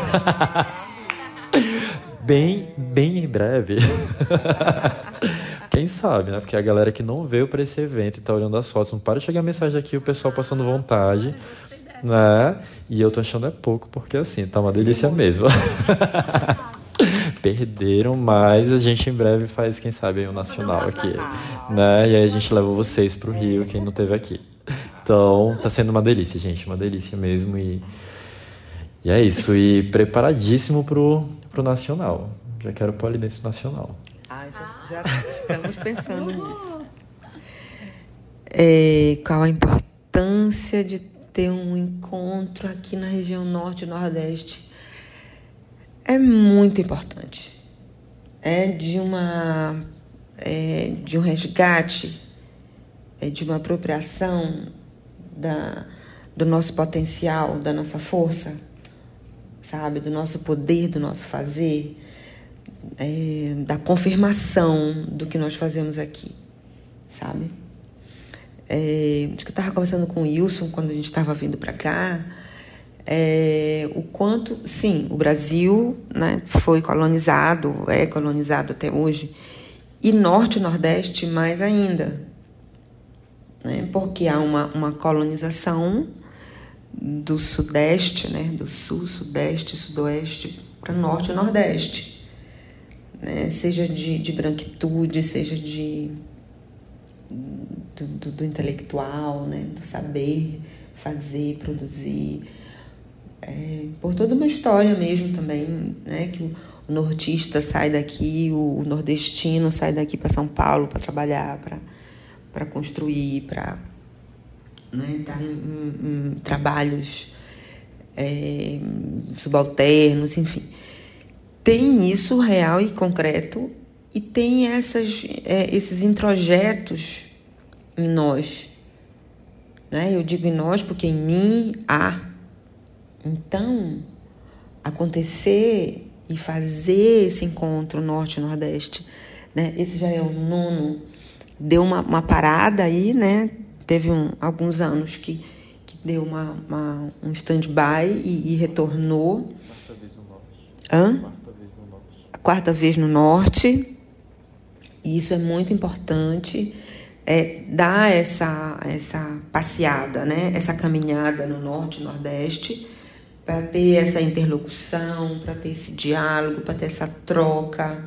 [laughs] bem, bem em breve. [laughs] Quem sabe, né? Porque a galera que não veio para esse evento e tá olhando as fotos, não para de chegar mensagem aqui, o pessoal passando vontade, né? E eu tô achando é pouco, porque assim, tá uma delícia mesmo. [laughs] [laughs] Perderam, mas a gente em breve faz, quem sabe, um nacional aqui, né? E aí a gente leva vocês pro Rio, quem não teve aqui. Então, tá sendo uma delícia, gente, uma delícia mesmo e e é isso, e preparadíssimo pro, pro nacional. Já quero polidense nacional. Já estamos pensando nisso. É, qual a importância de ter um encontro aqui na região norte e nordeste? É muito importante. É de uma é, de um resgate, é de uma apropriação da, do nosso potencial, da nossa força, sabe, do nosso poder, do nosso fazer é, da confirmação do que nós fazemos aqui, sabe? É, acho que eu estava conversando com o Wilson quando a gente estava vindo para cá, é, o quanto, sim, o Brasil né, foi colonizado, é colonizado até hoje, e Norte e Nordeste mais ainda, né, porque há uma, uma colonização do Sudeste, né, do Sul, Sudeste, Sudoeste para Norte e Nordeste né? seja de, de branquitude, seja de do, do, do, intelectual, né? do saber fazer, produzir, é, por toda uma história mesmo também, né? que o, nortista sai daqui, o, o nordestino sai daqui para São Paulo para trabalhar, para construir, para né? estar em, em, em trabalhos é, subalternos, enfim tem isso real e concreto e tem essas, é, esses introjetos em nós. Né? Eu digo em nós porque em mim há. Então, acontecer e fazer esse encontro norte-nordeste, né? esse já é o nono, deu uma, uma parada aí, né? teve um, alguns anos que, que deu uma, uma um stand-by e, e retornou. Hã? quarta vez no norte. E isso é muito importante, é dar essa, essa passeada, né? essa caminhada no norte e nordeste, para ter essa interlocução, para ter esse diálogo, para ter essa troca.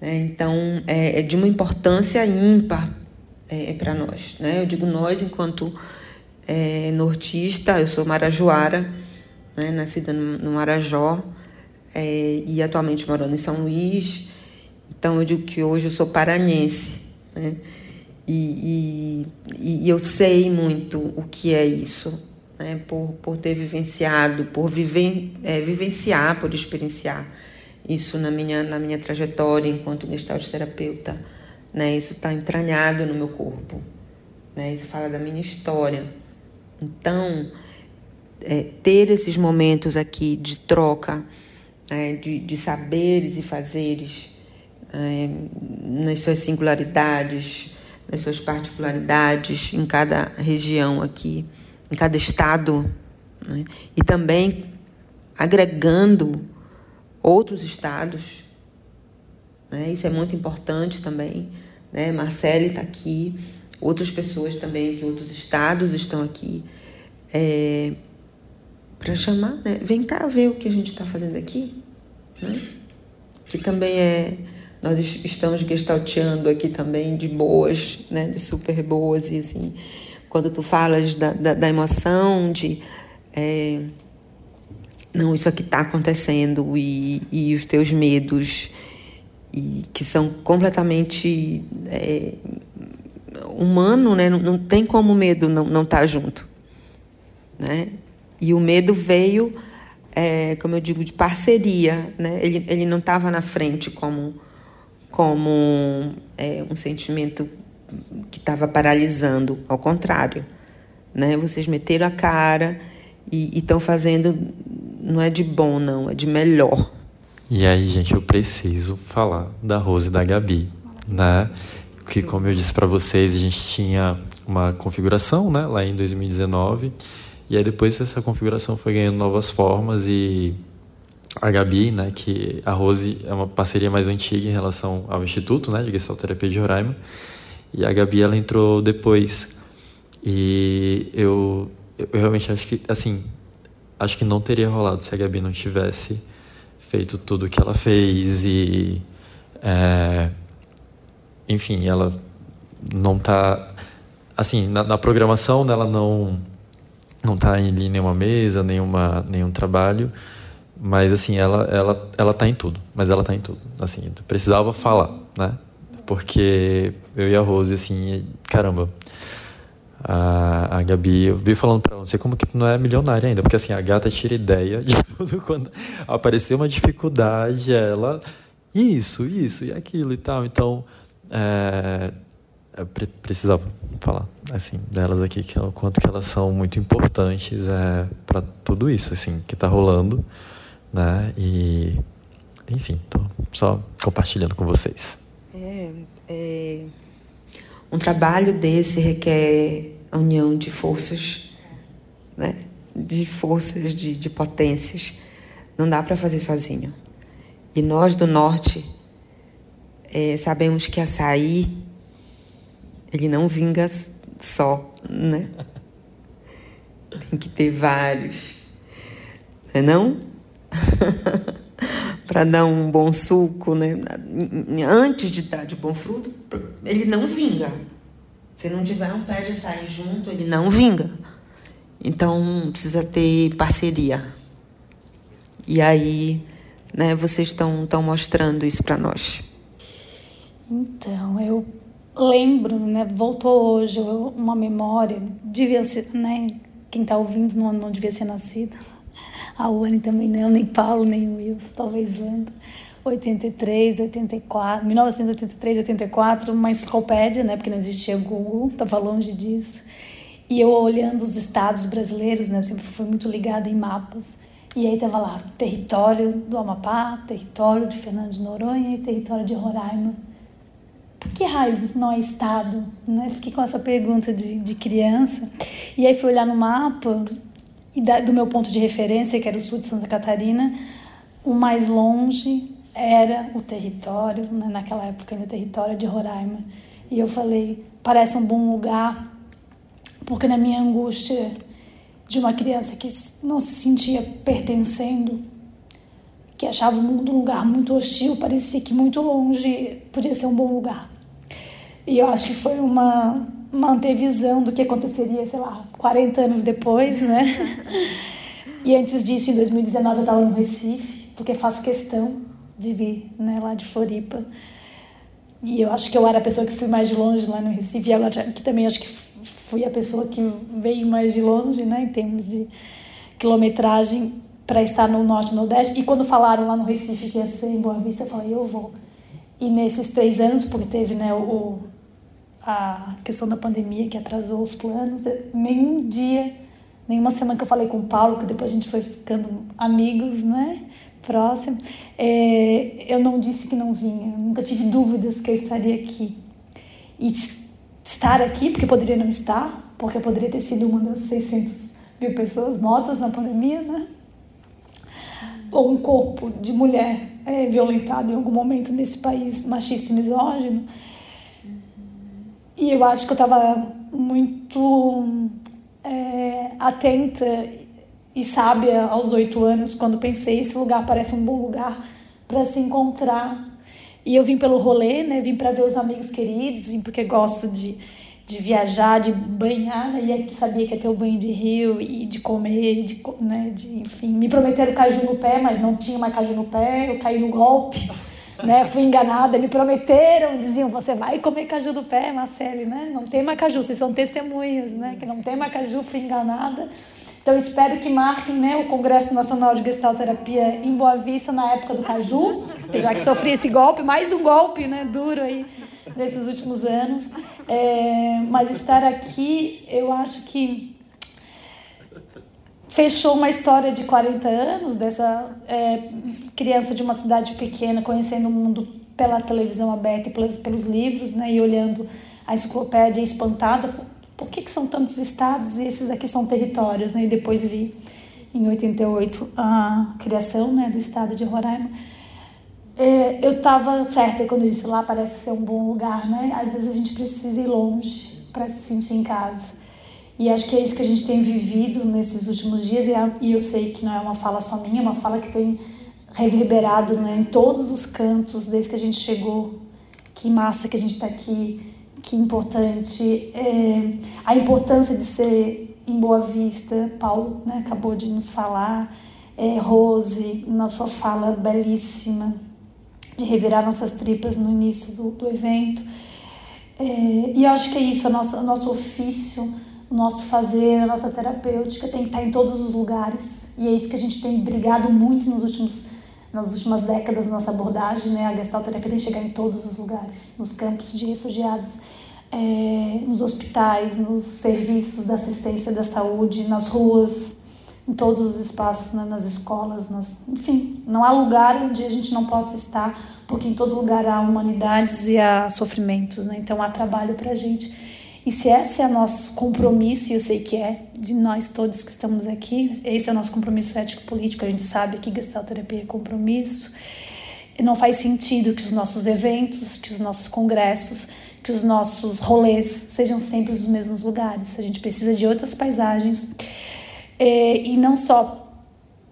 Né? Então, é, é, de uma importância ímpar é, é para nós. Né? Eu digo nós, enquanto é, nortista, eu sou marajoara, né? nascida no, Marajó, é, e atualmente morando em São Luís. Então eu digo que hoje eu sou paranense, né? E, e, e eu sei muito o que é isso, né? por, por ter vivenciado, por é, vivenciar, por experienciar isso na minha, na minha trajetória enquanto gestalt terapeuta. Né? Isso está entranhado no meu corpo. Né? Isso fala da minha história. Então, é, ter esses momentos aqui de troca, é, de, de saberes e fazeres é, nas suas singularidades, nas suas particularidades em cada região aqui, em cada estado, né? e também agregando outros estados. Né? Isso é muito importante também. Né? Marcele está aqui, outras pessoas também de outros estados estão aqui. É, para chamar, né? Vem cá ver o que a gente está fazendo aqui, né? Que também é nós estamos gestalteando aqui também de boas, né, de super boas e assim, quando tu falas da, da, da emoção de é, não, isso aqui está acontecendo e, e os teus medos e que são completamente é, humano, né? Não, não, tem como o medo não não estar tá junto, né? E o medo veio, é, como eu digo, de parceria, né? Ele ele não estava na frente como como é, um sentimento que estava paralisando, ao contrário, né? Vocês meteram a cara e estão fazendo não é de bom não, é de melhor. E aí, gente, eu preciso falar da Rose e da Gabi, né? Que como eu disse para vocês, a gente tinha uma configuração, né, lá em 2019. E aí depois essa configuração foi ganhando novas formas e a Gabi, né, que a Rose é uma parceria mais antiga em relação ao Instituto, né, de Gestalterapia de Roraima. E a Gabi ela entrou depois. E eu, eu realmente acho que assim, acho que não teria rolado se a Gabi não tivesse feito tudo o que ela fez e é, enfim ela não está assim na, na, programação dela não não está em nenhuma mesa nenhuma nenhum trabalho mas assim ela ela ela tá em tudo mas ela tá em tudo assim precisava falar né porque eu e a Rose assim caramba a, a Gabi, eu vi falando para você como que não é milionária ainda, porque assim, a gata tira ideia de [laughs] tudo quando apareceu uma dificuldade, ela isso, isso e aquilo e tal. Então, é, precisava falar assim delas aqui que o quanto que elas são muito importantes é, para tudo isso assim que está rolando, né? E enfim, tô só compartilhando com vocês. É, é um trabalho desse requer a união de forças, né? de forças, de, de potências. Não dá para fazer sozinho. E nós do norte é, sabemos que açaí ele não vinga só, né? Tem que ter vários, não é não? [laughs] para dar um bom suco, né? Antes de dar de bom fruto, ele não vinga. Se não tiver um pé de açaí junto, ele não vinga. Então precisa ter parceria. E aí, né, vocês estão estão mostrando isso para nós. Então, eu lembro, né, voltou hoje uma memória, devia ser, né, quem está ouvindo não, não devia ser nascido a Wani também não, nem Paulo, nem o Wilson, talvez Wanda. 83, 84, 1983, 84, uma enciclopédia, né, porque não existia Google, estava longe disso. E eu olhando os estados brasileiros, né, sempre fui muito ligada em mapas. E aí tava lá, território do Amapá, território de Fernando de Noronha e território de Roraima. Por que raios não é estado? Né? Fiquei com essa pergunta de, de criança. E aí fui olhar no mapa e da, do meu ponto de referência, que era o sul de Santa Catarina, o mais longe era o território, né, naquela época ainda território de Roraima. E eu falei, parece um bom lugar, porque na minha angústia de uma criança que não se sentia pertencendo, que achava o mundo um lugar muito hostil, parecia que muito longe podia ser um bom lugar. E eu acho que foi uma manter visão do que aconteceria, sei lá, 40 anos depois, né? [laughs] e antes disso, em 2019, eu estava no Recife, porque faço questão de vir né, lá de Floripa. E eu acho que eu era a pessoa que fui mais de longe lá no Recife, e agora que também acho que fui a pessoa que veio mais de longe, né, em termos de quilometragem, para estar no Norte e Nordeste. E quando falaram lá no Recife que ia ser em Boa Vista, eu falei, eu vou. E nesses três anos, porque teve né, o, a questão da pandemia que atrasou os planos. Nenhum dia, nenhuma semana que eu falei com o Paulo, que depois a gente foi ficando amigos, né? Próximo. É, eu não disse que não vinha, nunca tive dúvidas que eu estaria aqui. E estar aqui, porque poderia não estar, porque eu poderia ter sido uma das 600 mil pessoas mortas na pandemia, né? Ou um corpo de mulher é, violentado em algum momento nesse país machista e misógino e eu acho que eu estava muito é, atenta e sábia aos oito anos quando pensei esse lugar parece um bom lugar para se encontrar E eu vim pelo rolê, né? Vim para ver os amigos queridos, vim porque gosto de, de viajar, de banhar, né? E sabia que ia ter o banho de rio e de comer, de, né? de, enfim. Me prometeram caju no pé, mas não tinha mais caju no pé, eu caí no golpe. Né, fui enganada, me prometeram, diziam, você vai comer caju do pé, Marcele, né? Não tem mais caju, vocês são testemunhas, né? Que não tem mais caju, fui enganada. Então espero que marquem né, o Congresso Nacional de Gestalterapia em Boa Vista na época do Caju, já que sofri esse golpe, mais um golpe né, duro aí nesses últimos anos. É, mas estar aqui, eu acho que fechou uma história de 40 anos dessa é, criança de uma cidade pequena conhecendo o mundo pela televisão aberta e pelos, pelos livros, né, e olhando a enciclopédia espantada por que, que são tantos estados e esses aqui são territórios, né? E depois vi em 88 a criação né, do estado de Roraima. É, eu estava certa quando disse lá parece ser um bom lugar, né? Às vezes a gente precisa ir longe para se sentir em casa. E acho que é isso que a gente tem vivido nesses últimos dias, e eu sei que não é uma fala só minha, é uma fala que tem reverberado né, em todos os cantos desde que a gente chegou. Que massa que a gente está aqui que importante é, a importância de ser em Boa Vista. Paulo né, acabou de nos falar, é, Rose, na sua fala belíssima, de revirar nossas tripas no início do, do evento. É, e acho que é isso, o nosso ofício, o nosso fazer, a nossa terapêutica tem que estar em todos os lugares. E é isso que a gente tem brigado muito nos últimos nas últimas décadas nossa abordagem, né, a gestalterapia tem que chegar em todos os lugares, nos campos de refugiados é, nos hospitais, nos serviços da assistência da saúde, nas ruas, em todos os espaços, né, nas escolas, nas, enfim, não há lugar onde a gente não possa estar, porque em todo lugar há humanidades e há sofrimentos, né? então há trabalho para a gente. E se esse é o nosso compromisso, e eu sei que é, de nós todos que estamos aqui, esse é o nosso compromisso ético-político, a gente sabe que gestalterapia é compromisso, não faz sentido que os nossos eventos, que os nossos congressos que os nossos rolês sejam sempre os mesmos lugares. A gente precisa de outras paisagens é, e não só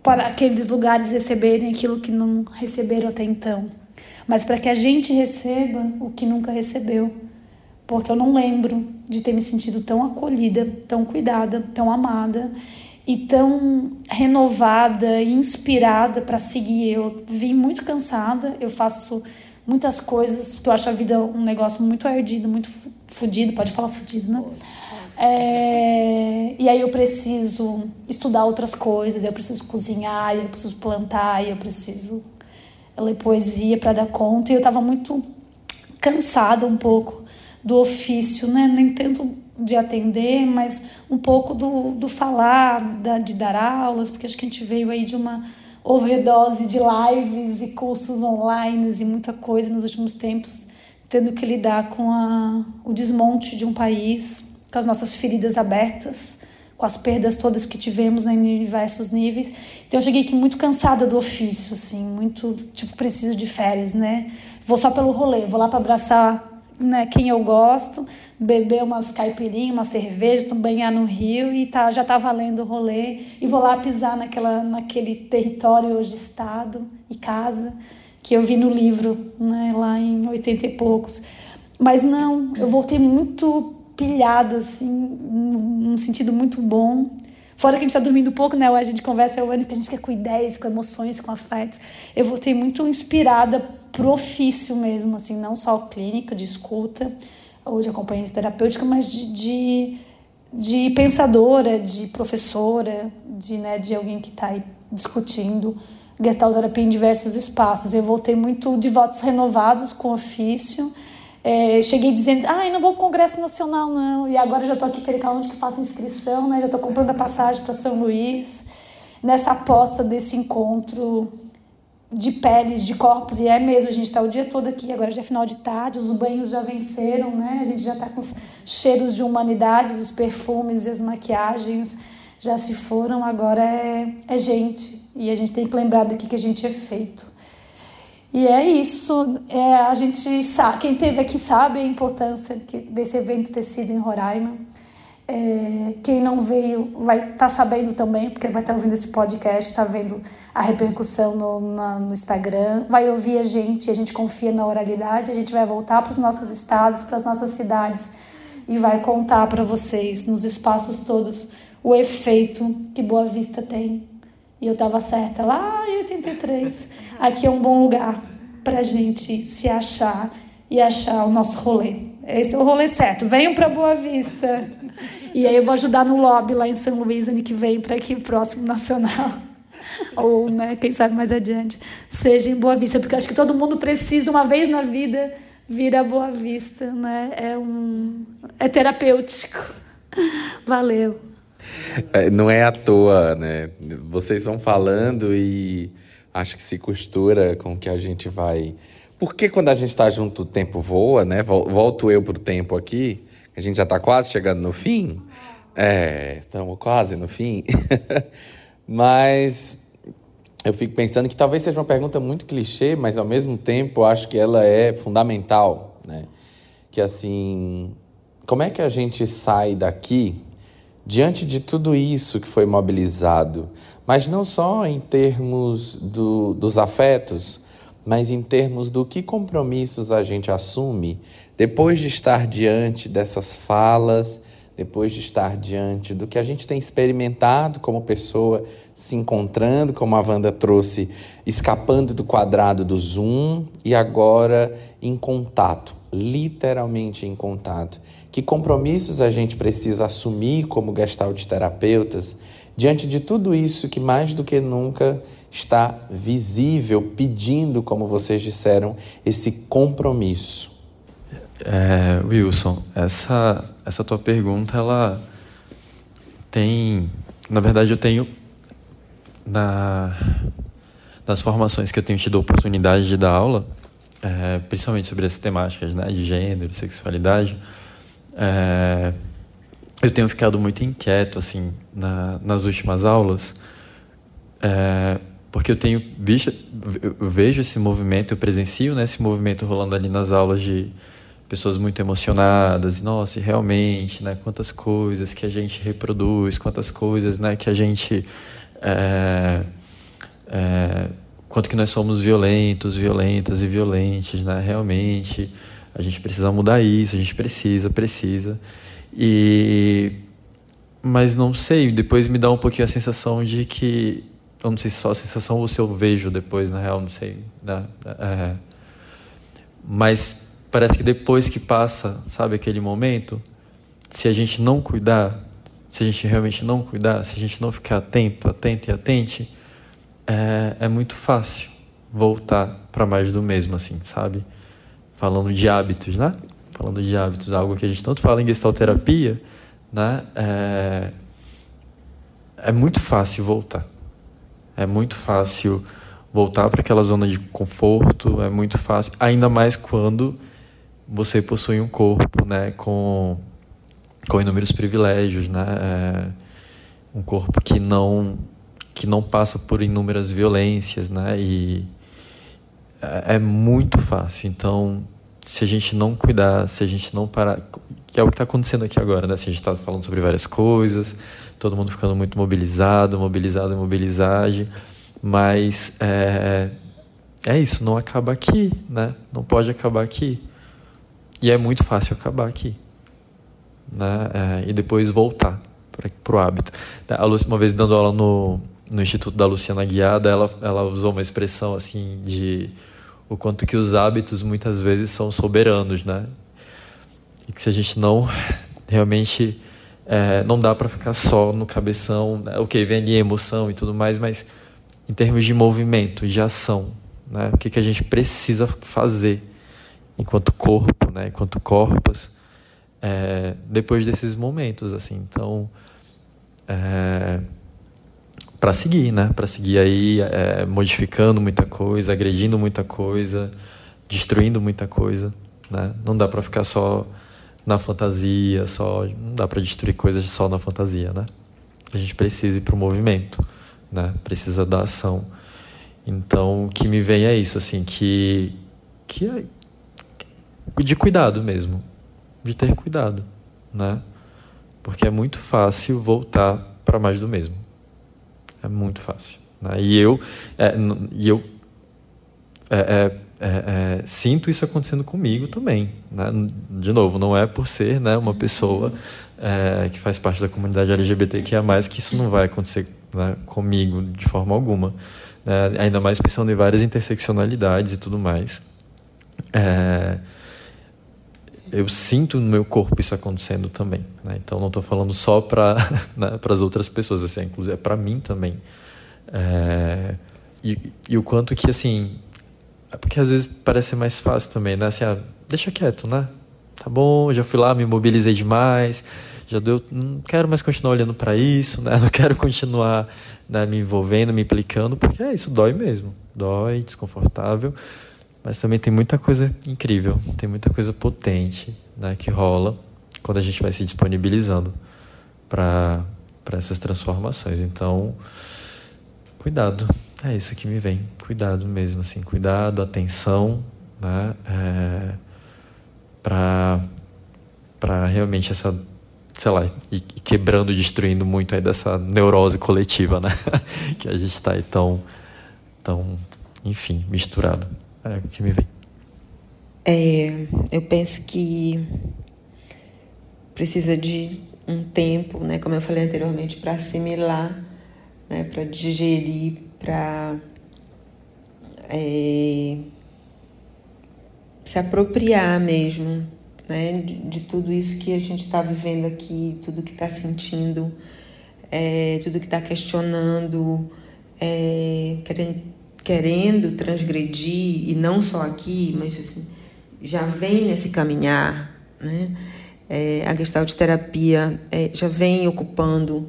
para aqueles lugares receberem aquilo que não receberam até então, mas para que a gente receba o que nunca recebeu. Porque eu não lembro de ter me sentido tão acolhida, tão cuidada, tão amada e tão renovada e inspirada para seguir. Eu vim muito cansada, eu faço muitas coisas, porque eu acho a vida um negócio muito ardido, muito fudido, pode falar fudido, né? É, e aí eu preciso estudar outras coisas, eu preciso cozinhar, eu preciso plantar, eu preciso ler poesia para dar conta. E eu estava muito cansada um pouco do ofício, né? Nem tanto de atender, mas um pouco do, do falar, da, de dar aulas, porque acho que a gente veio aí de uma overdose de lives e cursos online e muita coisa nos últimos tempos, tendo que lidar com a, o desmonte de um país, com as nossas feridas abertas, com as perdas todas que tivemos né, em diversos níveis. Então eu cheguei aqui muito cansada do ofício, assim, muito tipo preciso de férias, né? Vou só pelo rolê, vou lá para abraçar né, quem eu gosto, beber umas caipirinhas, uma cerveja, banhar no rio e tá, já tá valendo o rolê. E vou lá pisar naquela, naquele território hoje estado e casa que eu vi no livro, né, lá em 80 e poucos. Mas não, eu voltei muito pilhada, assim, num sentido muito bom. Fora que a gente está dormindo pouco, né? A gente conversa, é o ano que a gente fica com ideias, com emoções, com afetos. Eu voltei muito inspirada pro ofício mesmo, assim, não só clínica, de escuta, ou de acompanhante terapêutica, mas de, de, de pensadora, de professora, de, né, de alguém que está discutindo gestalterapia em diversos espaços. Eu voltei muito de votos renovados com ofício. É, cheguei dizendo, ah, não vou para o Congresso Nacional, não. E agora já estou aqui querendo onde que faço inscrição, né? Já estou comprando a passagem para São Luís. Nessa aposta desse encontro de peles, de corpos, e é mesmo, a gente está o dia todo aqui, agora já é final de tarde, os banhos já venceram, né? A gente já está com os cheiros de humanidade, os perfumes e as maquiagens já se foram, agora é, é gente, e a gente tem que lembrar do que, que a gente é feito. E é isso, é, a gente sabe, quem teve aqui sabe a importância desse evento ter sido em Roraima. É, quem não veio vai estar tá sabendo também, porque vai estar tá ouvindo esse podcast, está vendo a repercussão no, na, no Instagram, vai ouvir a gente, a gente confia na oralidade, a gente vai voltar para os nossos estados, para as nossas cidades e vai contar para vocês nos espaços todos o efeito que Boa Vista tem. E eu estava certa lá em 83. [laughs] Aqui é um bom lugar para a gente se achar e achar o nosso rolê. Esse é o rolê certo. Venham para Boa Vista. E aí eu vou ajudar no lobby lá em São Luís, ano que vem, para que o próximo nacional, [laughs] ou né, quem sabe mais adiante, seja em Boa Vista, porque acho que todo mundo precisa, uma vez na vida, vir a Boa Vista. Né? É, um, é terapêutico. [laughs] Valeu. É, não é à toa, né? Vocês vão falando e acho que se costura com o que a gente vai. Porque quando a gente está junto, o tempo voa, né? Volto eu pro tempo aqui. A gente já está quase chegando no fim. É, estamos quase no fim. [laughs] mas eu fico pensando que talvez seja uma pergunta muito clichê, mas ao mesmo tempo acho que ela é fundamental, né? Que assim, como é que a gente sai daqui diante de tudo isso que foi mobilizado, mas não só em termos do, dos afetos, mas em termos do que compromissos a gente assume depois de estar diante dessas falas, depois de estar diante do que a gente tem experimentado como pessoa se encontrando, como a Wanda trouxe, escapando do quadrado do Zoom e agora em contato, literalmente em contato. Que compromissos a gente precisa assumir como gestalt terapeutas diante de tudo isso que mais do que nunca está visível, pedindo, como vocês disseram, esse compromisso. É, Wilson, essa, essa tua pergunta, ela tem. Na verdade, eu tenho. Na, nas formações que eu tenho tido a oportunidade de dar aula, é, principalmente sobre as temáticas né, de gênero, sexualidade, é, eu tenho ficado muito inquieto assim na, nas últimas aulas, é, porque eu tenho visto, eu vejo esse movimento, eu presencio né, esse movimento rolando ali nas aulas de pessoas muito emocionadas e nossa, e realmente, né, quantas coisas que a gente reproduz, quantas coisas, né, que a gente é, é, quanto que nós somos violentos, violentas e violentes, né, realmente a gente precisa mudar isso, a gente precisa, precisa. E mas não sei, depois me dá um pouquinho a sensação de que eu não sei se só a sensação ou se eu vejo depois, na real, não sei. Né? É, mas parece que depois que passa, sabe, aquele momento, se a gente não cuidar, se a gente realmente não cuidar, se a gente não ficar atento, atento e atente, é, é muito fácil voltar para mais do mesmo, assim, sabe? Falando de hábitos, né? Falando de hábitos, algo que a gente tanto fala em gestalterapia, né? É, é muito fácil voltar. É muito fácil voltar para aquela zona de conforto, é muito fácil, ainda mais quando você possui um corpo, né, com com inúmeros privilégios, né, é, um corpo que não que não passa por inúmeras violências, né, e é, é muito fácil. Então, se a gente não cuidar, se a gente não parar, que é o que está acontecendo aqui agora, né? Se a gente está falando sobre várias coisas, todo mundo ficando muito mobilizado, mobilizado, mobilizagem, mas é, é isso, não acaba aqui, né? Não pode acabar aqui. E é muito fácil acabar aqui. Né? É, e depois voltar para o hábito. A Lúcia, uma vez dando aula no, no Instituto da Luciana Guiada, ela, ela usou uma expressão assim de o quanto que os hábitos muitas vezes são soberanos, né? E que se a gente não realmente é, não dá para ficar só no cabeção, né? ok, vem ali emoção e tudo mais, mas em termos de movimento, de ação, né? O que, que a gente precisa fazer enquanto corpo, né, enquanto corpos, é, depois desses momentos, assim. Então, é, para seguir, né, para seguir aí é, modificando muita coisa, agredindo muita coisa, destruindo muita coisa, né? Não dá para ficar só na fantasia, só não dá para destruir coisas só na fantasia, né? A gente precisa ir para o movimento, né? Precisa da ação. Então, o que me vem é isso, assim, que que é de cuidado mesmo, de ter cuidado, né? Porque é muito fácil voltar para mais do mesmo. É muito fácil. Né? E eu, é, e eu é, é, é, é, sinto isso acontecendo comigo também. Né? De novo, não é por ser né, uma pessoa é, que faz parte da comunidade LGBTQIA+, que isso não vai acontecer né, comigo de forma alguma. Né? Ainda mais pensando em várias interseccionalidades e tudo mais. É, eu sinto no meu corpo isso acontecendo também. Né? Então não estou falando só para [laughs] né, as outras pessoas, assim, inclusive é para mim também. É, e, e, o quanto que assim, é porque às vezes parece mais fácil também, né? Assim, ah, deixa quieto, né? Tá bom, já fui lá, me mobilizei demais, já deu, não quero mais continuar olhando para isso, né? [laughs] Não quero continuar né, me envolvendo, me implicando, porque é isso dói mesmo, dói, desconfortável. Mas também tem muita coisa incrível, tem muita coisa potente né, que rola quando a gente vai se disponibilizando para essas transformações. Então, cuidado, é isso que me vem. Cuidado mesmo, assim, cuidado, atenção, né, é, para realmente essa, sei lá, e quebrando, destruindo muito aí dessa neurose coletiva, né, [laughs] que a gente está aí tão, tão, enfim, misturado. É o que me vem. É, eu penso que precisa de um tempo, né, como eu falei anteriormente, para assimilar, né, para digerir, para é, se apropriar mesmo né, de, de, tudo isso que a gente está vivendo aqui, tudo que está sentindo, é, tudo que está questionando, é, querendo querendo transgredir, e não só aqui, mas assim, já vem nesse caminhar, né? É, a Gestalt terapia é, já vem ocupando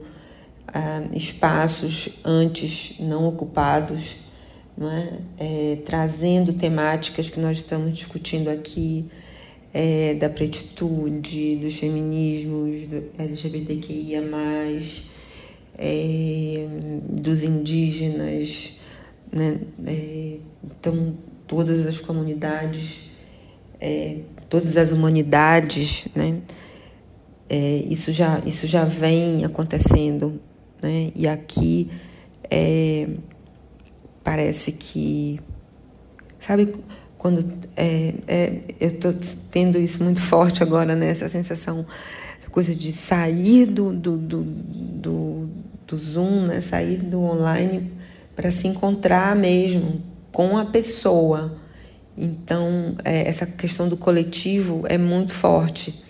espaços antes não ocupados, não é? É, trazendo temáticas que nós estamos discutindo aqui, é, da pretitude, dos feminismos, do LGBTQIA, é, dos indígenas, né? É, então, todas as comunidades, é, todas as humanidades, né? É, isso, já, isso já vem acontecendo. Né? E aqui é, parece que. Sabe quando. É, é, eu estou tendo isso muito forte agora, né? essa sensação, essa coisa de sair do, do, do, do, do Zoom, né? sair do online para se encontrar mesmo com a pessoa. Então, é, essa questão do coletivo é muito forte.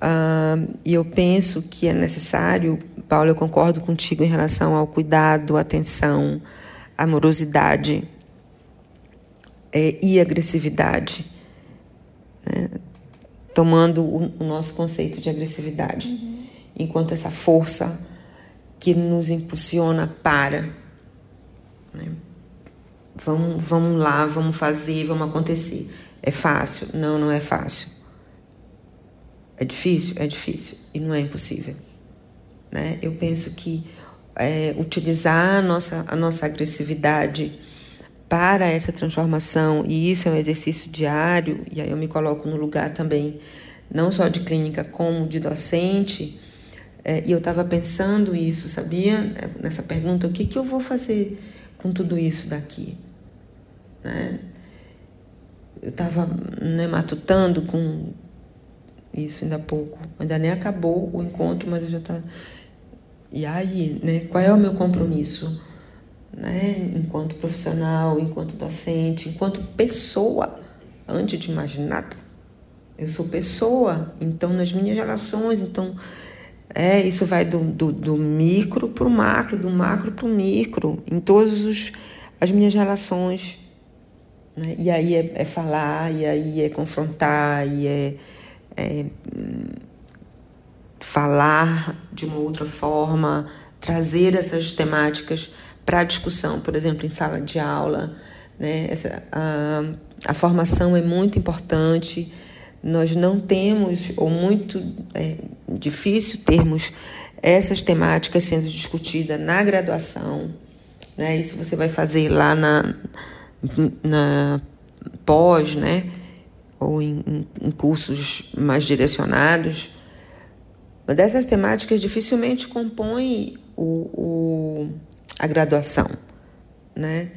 Ah, e eu penso que é necessário, Paulo, eu concordo contigo em relação ao cuidado, atenção, amorosidade é, e agressividade. Né? Tomando o, o, nosso conceito de agressividade, uhum. enquanto essa força que nos impulsiona para né? Vamos, vamos lá, vamos fazer, vamos acontecer. É fácil? Não, não é fácil. É difícil? É difícil. E não é impossível. Né? Eu penso que é, utilizar a nossa, a nossa agressividade para essa transformação, e isso é um exercício diário, e aí eu me coloco no lugar também, não só de clínica, como de docente, é, e eu estava pensando isso, sabia? Nessa pergunta, o que, que eu vou fazer com tudo isso daqui. Né? Eu estava né, matutando com isso ainda há pouco. Ainda nem acabou o encontro, mas eu já estava. Tá... E aí, né, qual é o meu compromisso? Né? Enquanto profissional, enquanto docente, enquanto pessoa, antes de mais nada. Eu sou pessoa, então nas minhas relações, então é, isso vai do, do, do micro para o macro, do macro para o micro, em todas as minhas relações. Né? E aí é, é, falar, e aí é confrontar, e é, é falar de uma outra forma, trazer essas temáticas para discussão, por exemplo, em sala de aula. Né? Essa, a, a formação é muito importante nós não temos, ou muito é, difícil termos, essas temáticas sendo discutidas na graduação. Né? Isso você vai fazer lá na, na pós, né? ou em, em cursos mais direcionados. Mas dessas temáticas dificilmente compõem o, o, a graduação, né?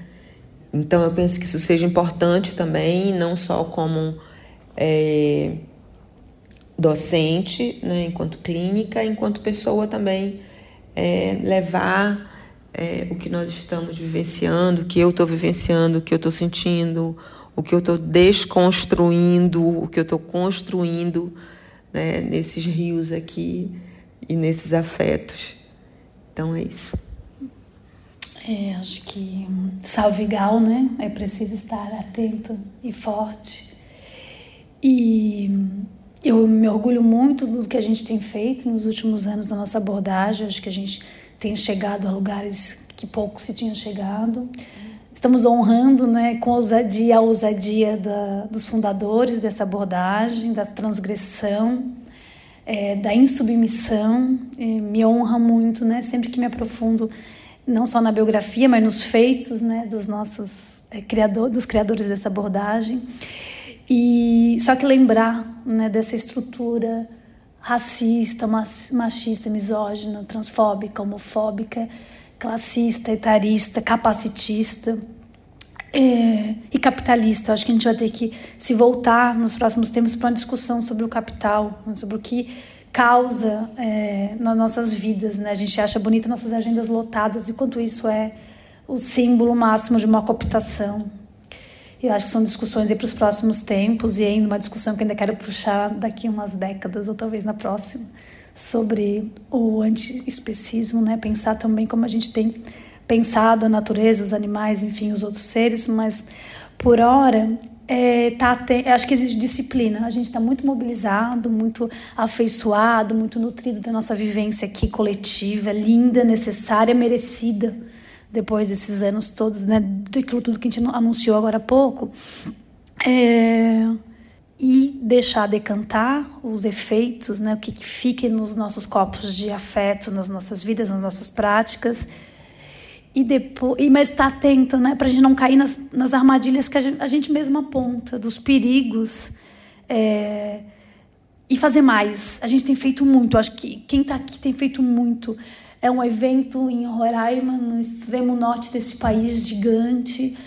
Então eu penso que isso seja importante também, não só como é, docente, né, enquanto clínica, enquanto pessoa também é, levar é, o que nós estamos vivenciando, o que eu estou vivenciando, o que eu estou sentindo, o que eu estou desconstruindo, o que eu estou construindo né, nesses rios aqui e nesses afetos. Então é isso. É, acho que salve Gal, né? É preciso estar atento e forte. E eu me orgulho muito do que a gente tem feito nos últimos anos da nossa abordagem. Acho que a gente tem chegado a lugares que pouco se tinha chegado estamos honrando né, com ousadia a ousadia da, dos fundadores dessa abordagem, da transgressão, é, da insubmissão. É, me honra muito, né, sempre que me aprofundo não só na biografia, mas nos feitos né, dos nossos é, criador, dos criadores dessa abordagem. E só que lembrar né, dessa estrutura racista, machista, misógina, transfóbica, homofóbica classista, etarista, capacitista é, e capitalista. Acho que a gente vai ter que se voltar nos próximos tempos para uma discussão sobre o capital, sobre o que causa é, nas nossas vidas. Né? A gente acha bonita nossas agendas lotadas e quanto isso é o símbolo máximo de uma cooptação. Eu acho que são discussões para os próximos tempos e ainda uma discussão que ainda quero puxar daqui umas décadas ou talvez na próxima sobre o anti-especismo, né? Pensar também como a gente tem pensado a natureza, os animais, enfim, os outros seres, mas por hora é, tá, acho que existe disciplina. A gente está muito mobilizado, muito afeiçoado, muito nutrido da nossa vivência aqui coletiva, linda, necessária, merecida, depois desses anos todos, né? Daquilo tudo que a gente anunciou agora há pouco. É, e deixar decantar os efeitos, né, o que, que fique nos nossos copos de afeto, nas nossas vidas, nas nossas práticas. E depois, e, mas estar tá atento, né, para a gente não cair nas, nas armadilhas que a gente, a gente mesmo aponta, dos perigos. É, e fazer mais. A gente tem feito muito. Acho que quem está aqui tem feito muito. É um evento em Roraima, no extremo norte desse país gigante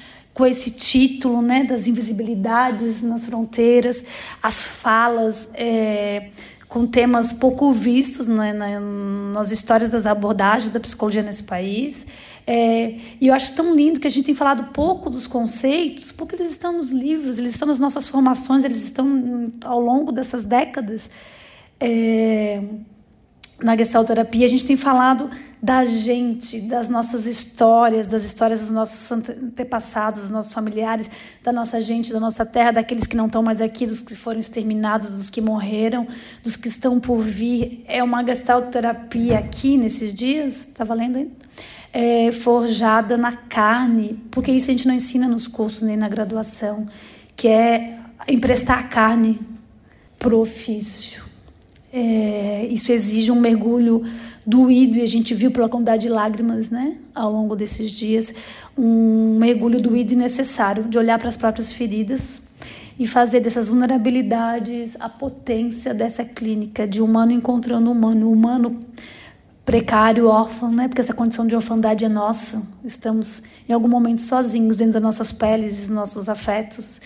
com esse título né, das invisibilidades nas fronteiras, as falas é, com temas pouco vistos né, na, nas histórias das abordagens da psicologia nesse país. É, e eu acho tão lindo que a gente tem falado pouco dos conceitos, porque eles estão nos livros, eles estão nas nossas formações, eles estão ao longo dessas décadas. É, na gestalterapia, a gente tem falado da gente, das nossas histórias, das histórias dos nossos antepassados, dos nossos familiares, da nossa gente, da nossa terra, daqueles que não estão mais aqui, dos que foram exterminados, dos que morreram, dos que estão por vir. É uma gestalterapia aqui nesses dias, está valendo ainda? É, forjada na carne, porque isso a gente não ensina nos cursos nem na graduação, que é emprestar a carne pro ofício. É, isso exige um mergulho doído, e a gente viu pela quantidade de lágrimas né, ao longo desses dias, um mergulho doído e necessário de olhar para as próprias feridas e fazer dessas vulnerabilidades a potência dessa clínica de humano encontrando humano, humano precário, órfão, né? Porque essa condição de orfandade é nossa. Estamos em algum momento sozinhos dentro das nossas peles, dos nossos afetos.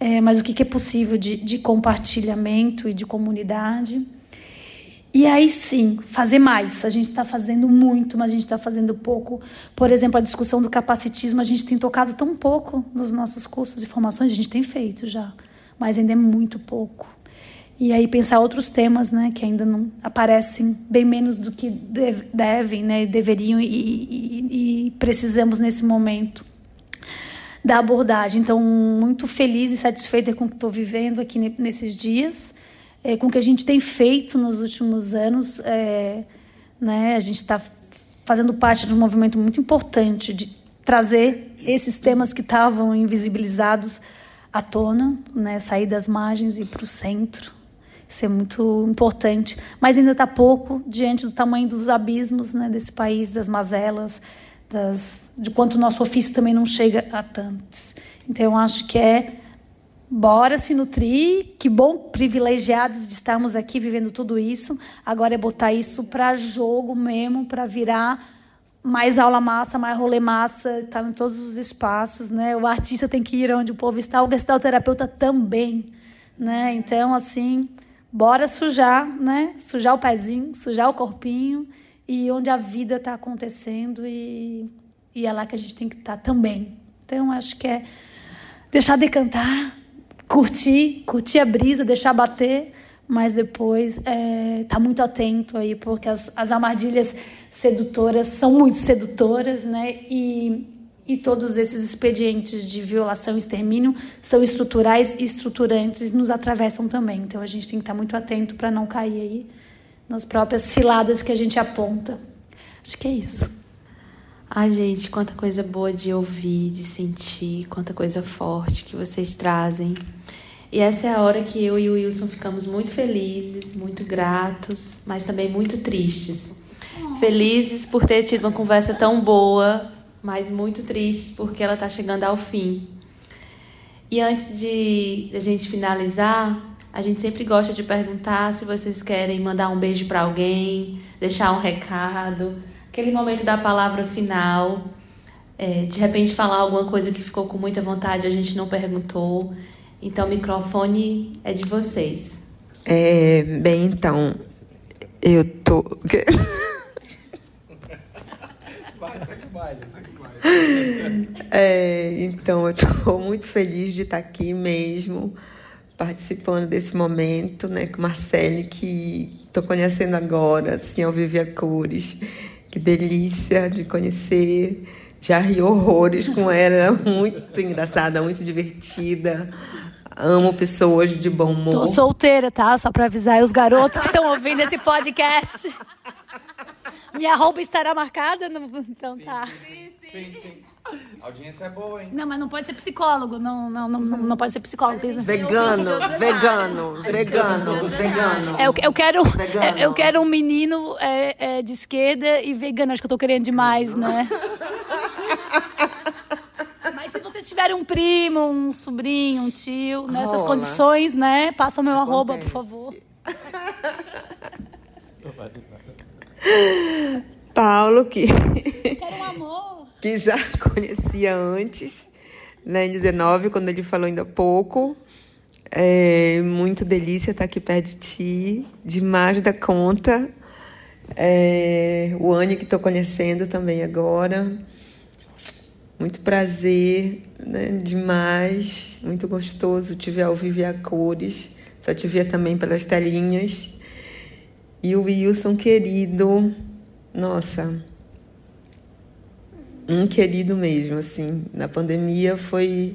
É, mas o que, que é possível de, de compartilhamento e de comunidade? E aí sim, fazer mais. A gente está fazendo muito, mas a gente está fazendo pouco. Por exemplo, a discussão do capacitismo, a gente tem tocado tão pouco nos nossos cursos e formações, a gente tem feito já, mas ainda é muito pouco. E aí pensar outros temas, né, que ainda não aparecem bem menos do que devem, né, deveriam e, e, e precisamos nesse momento da abordagem. Então, muito feliz e satisfeita com o que estou vivendo aqui nesses dias é, com o que a gente tem feito nos últimos anos. É, né, a gente está fazendo parte de um movimento muito importante de trazer esses temas que estavam invisibilizados à tona, né, sair das margens e para o centro. Isso é muito importante, mas ainda está pouco diante do tamanho dos abismos né, desse país, das mazelas, das, de quanto o nosso ofício também não chega a tantos. Então, eu acho que é bora se nutrir. Que bom, privilegiados de estarmos aqui vivendo tudo isso. Agora é botar isso para jogo mesmo, para virar mais aula massa, mais rolê massa, tá em todos os espaços, né? O artista tem que ir onde o povo está, o gestalterapeuta também, né? Então, assim, bora sujar, né? Sujar o pezinho, sujar o corpinho e onde a vida está acontecendo e, e é lá que a gente tem que estar tá também. Então, acho que é deixar decantar, curtir, curtir a brisa, deixar bater, mas depois é, tá muito atento aí, porque as, as armadilhas sedutoras são muito sedutoras, né? E, e todos esses expedientes de violação e extermínio são estruturais e estruturantes, nos atravessam também. Então a gente tem que estar muito atento para não cair aí nas próprias ciladas que a gente aponta. Acho que é isso. Ai, gente, quanta coisa boa de ouvir, de sentir, quanta coisa forte que vocês trazem. E essa é a hora que eu e o Wilson ficamos muito felizes, muito gratos, mas também muito tristes. Felizes por ter tido uma conversa tão boa, mas muito tristes porque ela está chegando ao fim. E antes de a gente finalizar, a gente sempre gosta de perguntar se vocês querem mandar um beijo para alguém, deixar um recado, aquele momento da palavra final, é, de repente falar alguma coisa que ficou com muita vontade, a gente não perguntou. Então, o microfone é de vocês. É, bem, então, eu tô. [laughs] É, então, eu estou muito feliz de estar aqui mesmo, participando desse momento, né, com Marcele, que estou conhecendo agora, assim, ao viver a cores. Que delícia de conhecer. Já ri horrores com ela, muito engraçada, muito divertida. Amo pessoas de bom humor. Tô solteira, tá? Só pra avisar os garotos que estão ouvindo esse podcast. [laughs] Minha roupa estará marcada? No... Então tá. Sim, sim. sim. A [laughs] audiência é boa, hein? Não, mas não pode ser psicólogo. Não, não, não, não pode ser psicólogo. Vegano, vegano, vegano, vegano. É, eu, eu, quero, vegano. eu quero um menino é, é, de esquerda e vegano. Acho que eu tô querendo demais, né? [laughs] Mas se vocês tiverem um primo, um sobrinho, um tio, nessas Rola. condições, né? Passa o meu Acontece. arroba, por favor. Paulo, que. Quero um amor. Que já [laughs] conhecia antes, né, em 19, quando ele falou ainda pouco. É muito delícia estar aqui perto de ti, demais da conta. É, o Anne que estou conhecendo também agora. Muito prazer, né? demais, muito gostoso te ver ao vivo a cores. Só te via também pelas telinhas. E o Wilson querido, nossa, um querido mesmo, assim. Na pandemia foi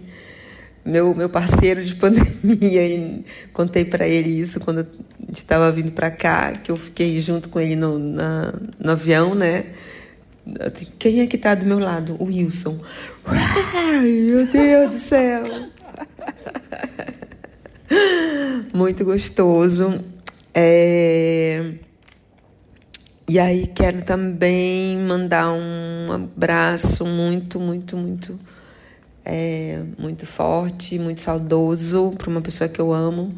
meu, meu parceiro de [laughs] pandemia e contei para ele isso quando a gente estava vindo para cá, que eu fiquei junto com ele no, na, no avião, né? Quem é que tá do meu lado? O Wilson. Ai, meu Deus do céu. [laughs] Muito gostoso. É... E aí quero também mandar um abraço muito, muito, muito, é, muito forte, muito saudoso para uma pessoa que eu amo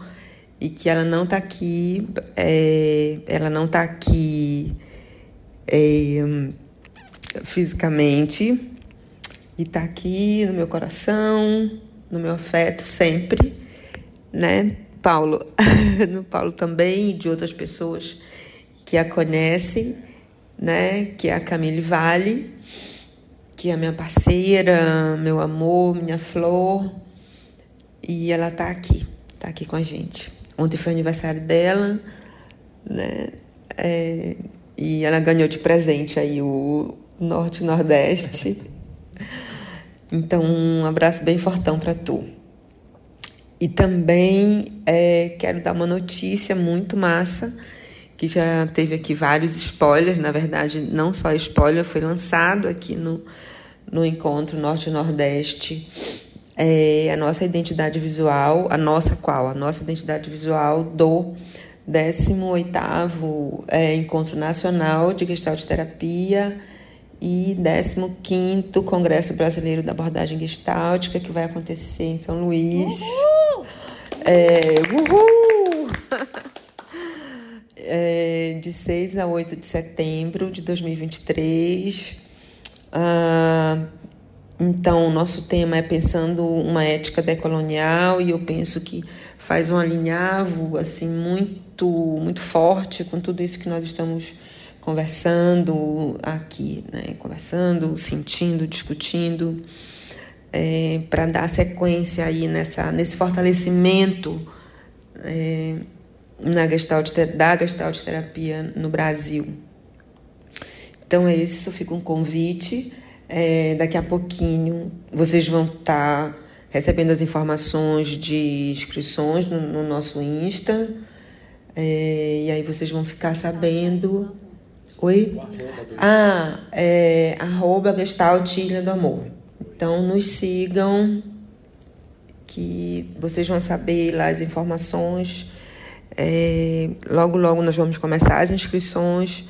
e que ela não está aqui, é, ela não está aqui é, fisicamente e está aqui no meu coração, no meu afeto sempre, né? Paulo, [laughs] no Paulo também e de outras pessoas que a conhecem, né? Que é a Camille Vale, que é minha parceira, meu amor, minha flor, e ela está aqui, está aqui com a gente. Ontem foi aniversário dela, né? É, e ela ganhou de presente aí o Norte Nordeste. [laughs] Então, um abraço bem fortão para tu. E também é, quero dar uma notícia muito massa, que já teve aqui vários spoilers, na verdade, não só spoiler, foi lançado aqui no, no Encontro Norte e Nordeste. É, a nossa identidade visual, a nossa qual? A nossa identidade visual do 18º é, Encontro Nacional de Gestalt Terapia e 15º Congresso Brasileiro da Abordagem Gestáltica, que vai acontecer em São Luís. Uhul! É, uhul! [laughs] É, de 6 a 8 de setembro de 2023. Ah, então, nosso tema é pensando uma ética decolonial e eu penso que faz um alinhavo assim muito muito forte com tudo isso que nós estamos conversando aqui, né? Conversando, sentindo, discutindo, é, para dar sequência aí nessa nesse fortalecimento é, na gestalt, da gestalt terapia no Brasil. Então é isso, fica um convite. É, daqui a pouquinho vocês vão estar tá recebendo as informações de inscrições no, no nosso Insta. É, e aí vocês vão ficar sabendo. Oi? Ah, é arroba Gestalt Ilha do Amor. Então nos sigam, que vocês vão saber lá as informações. É, logo, logo nós vamos começar as inscrições.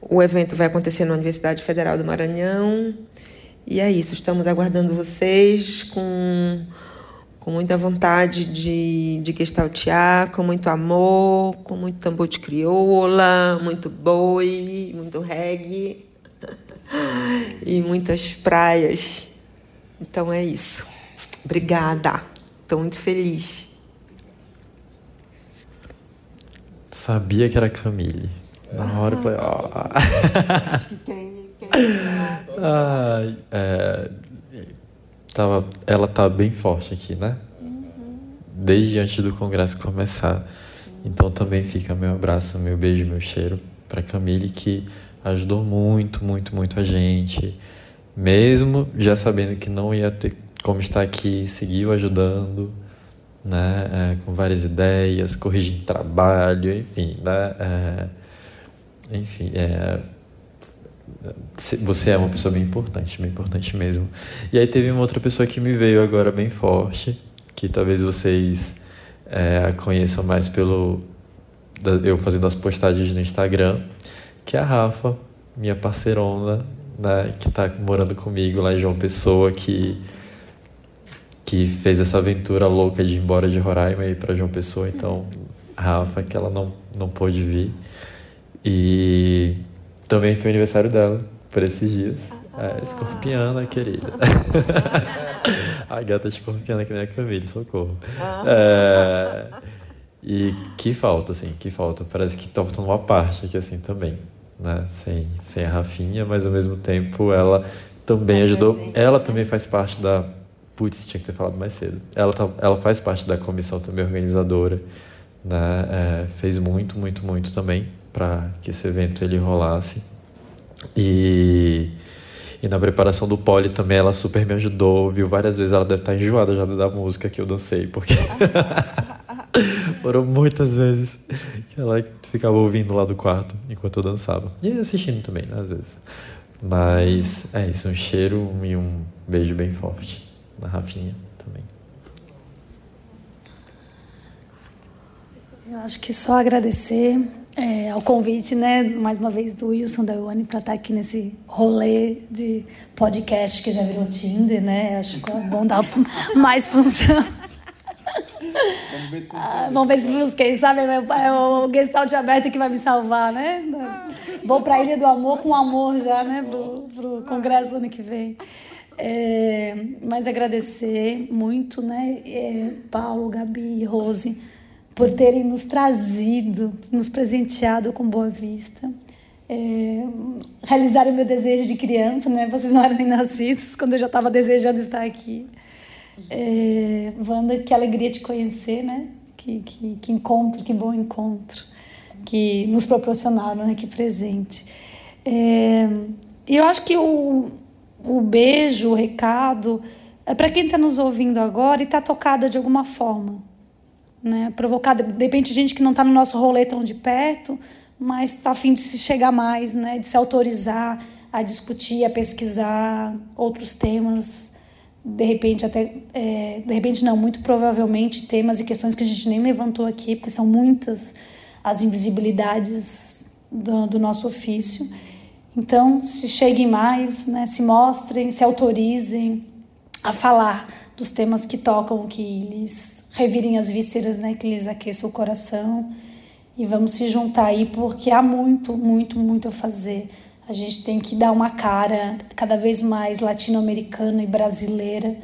O evento vai acontecer na Universidade Federal do Maranhão. E é isso, estamos aguardando vocês com, com muita vontade de, de gestaltear, com muito amor, com muito tambor de crioula, muito boi, muito reggae [laughs] e muitas praias. Então é isso. Obrigada. Estou muito feliz. Sabia que era Camille. Na hora eu falei, ó. [laughs] Acho que quem é, tava, ela tá bem forte aqui, né? Desde antes do congresso começar. Então também fica meu abraço, meu beijo, meu cheiro para Camille que ajudou muito, muito, muito a gente. Mesmo já sabendo que não ia ter como estar aqui, seguiu ajudando, né? É, com várias ideias, corrigindo trabalho, enfim, né? É, enfim, é, você é uma pessoa bem importante, bem importante mesmo. E aí teve uma outra pessoa que me veio agora bem forte, que talvez vocês é, conheçam mais pelo eu fazendo as postagens no Instagram, que é a Rafa, minha parceirona, né, que está morando comigo lá em João Pessoa, que que fez essa aventura louca de ir embora de Roraima e ir para João Pessoa. Então, a Rafa, que ela não, não pôde vir. E também foi aniversário dela, por esses dias. É, escorpiana, querida. [laughs] a gata escorpiana que nem a Camille, socorro. É, e que falta, assim, que falta. Parece que tá faltando uma parte aqui, assim, também. Né? Sem, sem a Rafinha, mas ao mesmo tempo ela também ajudou. Ela também faz parte da. Putz, tinha que ter falado mais cedo. Ela, tá, ela faz parte da comissão também organizadora. Né? É, fez muito, muito, muito também para que esse evento ele rolasse. E, e na preparação do pole também ela super me ajudou, viu? Várias vezes ela deve estar enjoada já da música que eu dancei, porque [laughs] foram muitas vezes que ela ficava ouvindo lá do quarto enquanto eu dançava. E assistindo também, né, às vezes. Mas é isso, um cheiro e um beijo bem forte na Rafinha também. Eu acho que só agradecer é, ao convite, né, mais uma vez, do Wilson da Ione para estar tá aqui nesse rolê de podcast que já virou Tinder, né? Acho que é bom dar [laughs] mais função. Vamos ver se funciona. Ah, vamos ver se funciona. Quem sabe é o Gestalt aberto que vai me salvar, né? Vou para a Ilha do Amor com amor já, né? Pro, pro congresso ano que vem. É, mas agradecer muito, né? É, Paulo, Gabi, Rose por terem nos trazido, nos presenteado com Boa Vista. É, realizarem o meu desejo de criança, né? Vocês não eram nem nascidos quando eu já estava desejando estar aqui. É, Wanda, que alegria te conhecer, né? Que, que, que encontro, que bom encontro que nos proporcionaram, né? Que presente. É, eu acho que o, o beijo, o recado, é para quem está nos ouvindo agora e está tocada de alguma forma né? Provocada, de repente, gente que não está no nosso rolê tão de perto, mas está afim de se chegar mais, né? De se autorizar a discutir, a pesquisar outros temas, de repente até, é, de repente não, muito provavelmente temas e questões que a gente nem levantou aqui, porque são muitas as invisibilidades do, do nosso ofício. Então, se cheguem mais, né? Se mostrem, se autorizem a falar dos temas que tocam, que lhes revirem as vísceras, né, que lhes aqueçam o coração. E vamos se juntar aí porque há muito, muito, muito a fazer. A gente tem que dar uma cara cada vez mais latino-americana e brasileira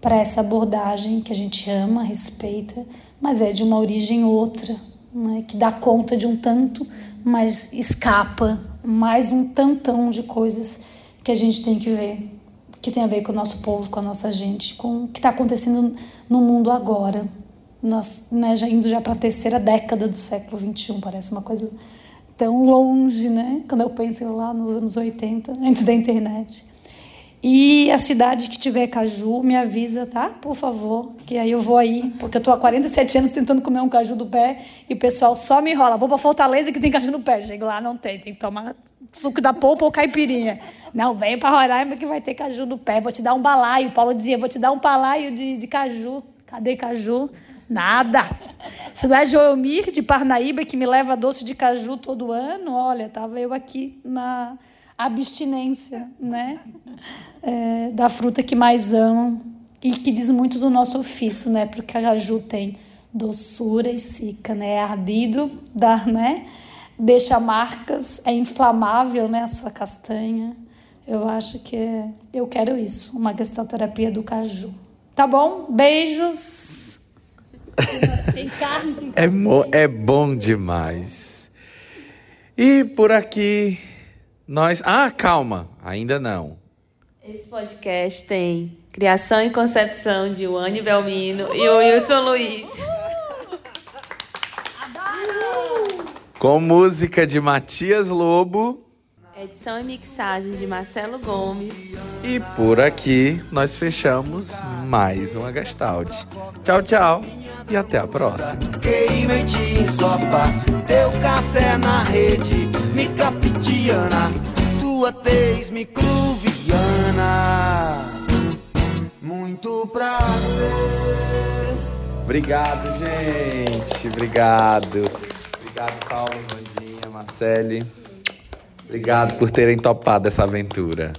para essa abordagem que a gente ama, respeita, mas é de uma origem outra, né, que dá conta de um tanto, mas escapa mais um tantão de coisas que a gente tem que ver, que tem a ver com o nosso povo, com a nossa gente, com o que está acontecendo no mundo agora. Nós, né, já indo já para a terceira década do século XXI, parece uma coisa tão longe, né? Quando eu penso lá nos anos 80, antes da internet. E a cidade que tiver caju, me avisa, tá? Por favor, que aí eu vou aí, porque eu tô há 47 anos tentando comer um caju do pé e o pessoal só me enrola. Vou para Fortaleza que tem caju no pé. Chego lá, não tem, tem que tomar suco da polpa ou caipirinha. Não, vem para Roraima que vai ter caju no pé. Vou te dar um balaio. O Paulo dizia, vou te dar um balaio de, de caju. Cadê caju? Nada. Se não é Joelmir de Parnaíba que me leva doce de caju todo ano, olha, tava eu aqui na abstinência, né? É, da fruta que mais amo e que diz muito do nosso ofício, né? Porque a caju tem doçura e seca, né? É ardido, dá, né? Deixa marcas, é inflamável, né? A sua castanha. Eu acho que é, eu quero isso, uma gestalterapia do caju. Tá bom? Beijos. Tem carne, tem carne. É, é bom demais. E por aqui, nós. Ah, calma, ainda não. Esse podcast tem criação e concepção de Wani Belmino e o Wilson Luiz. Com música de Matias Lobo. Edição e mixagem de Marcelo Gomes. E por aqui nós fechamos mais uma Gestalt. Tchau, tchau e até a próxima. Ensopa, teu café na rede, me capitiana, tua tez microviana. Muito prazer. Obrigado, gente. Obrigado. Obrigado, Paulo, Vandinha, Marcele. Obrigado por terem topado essa aventura.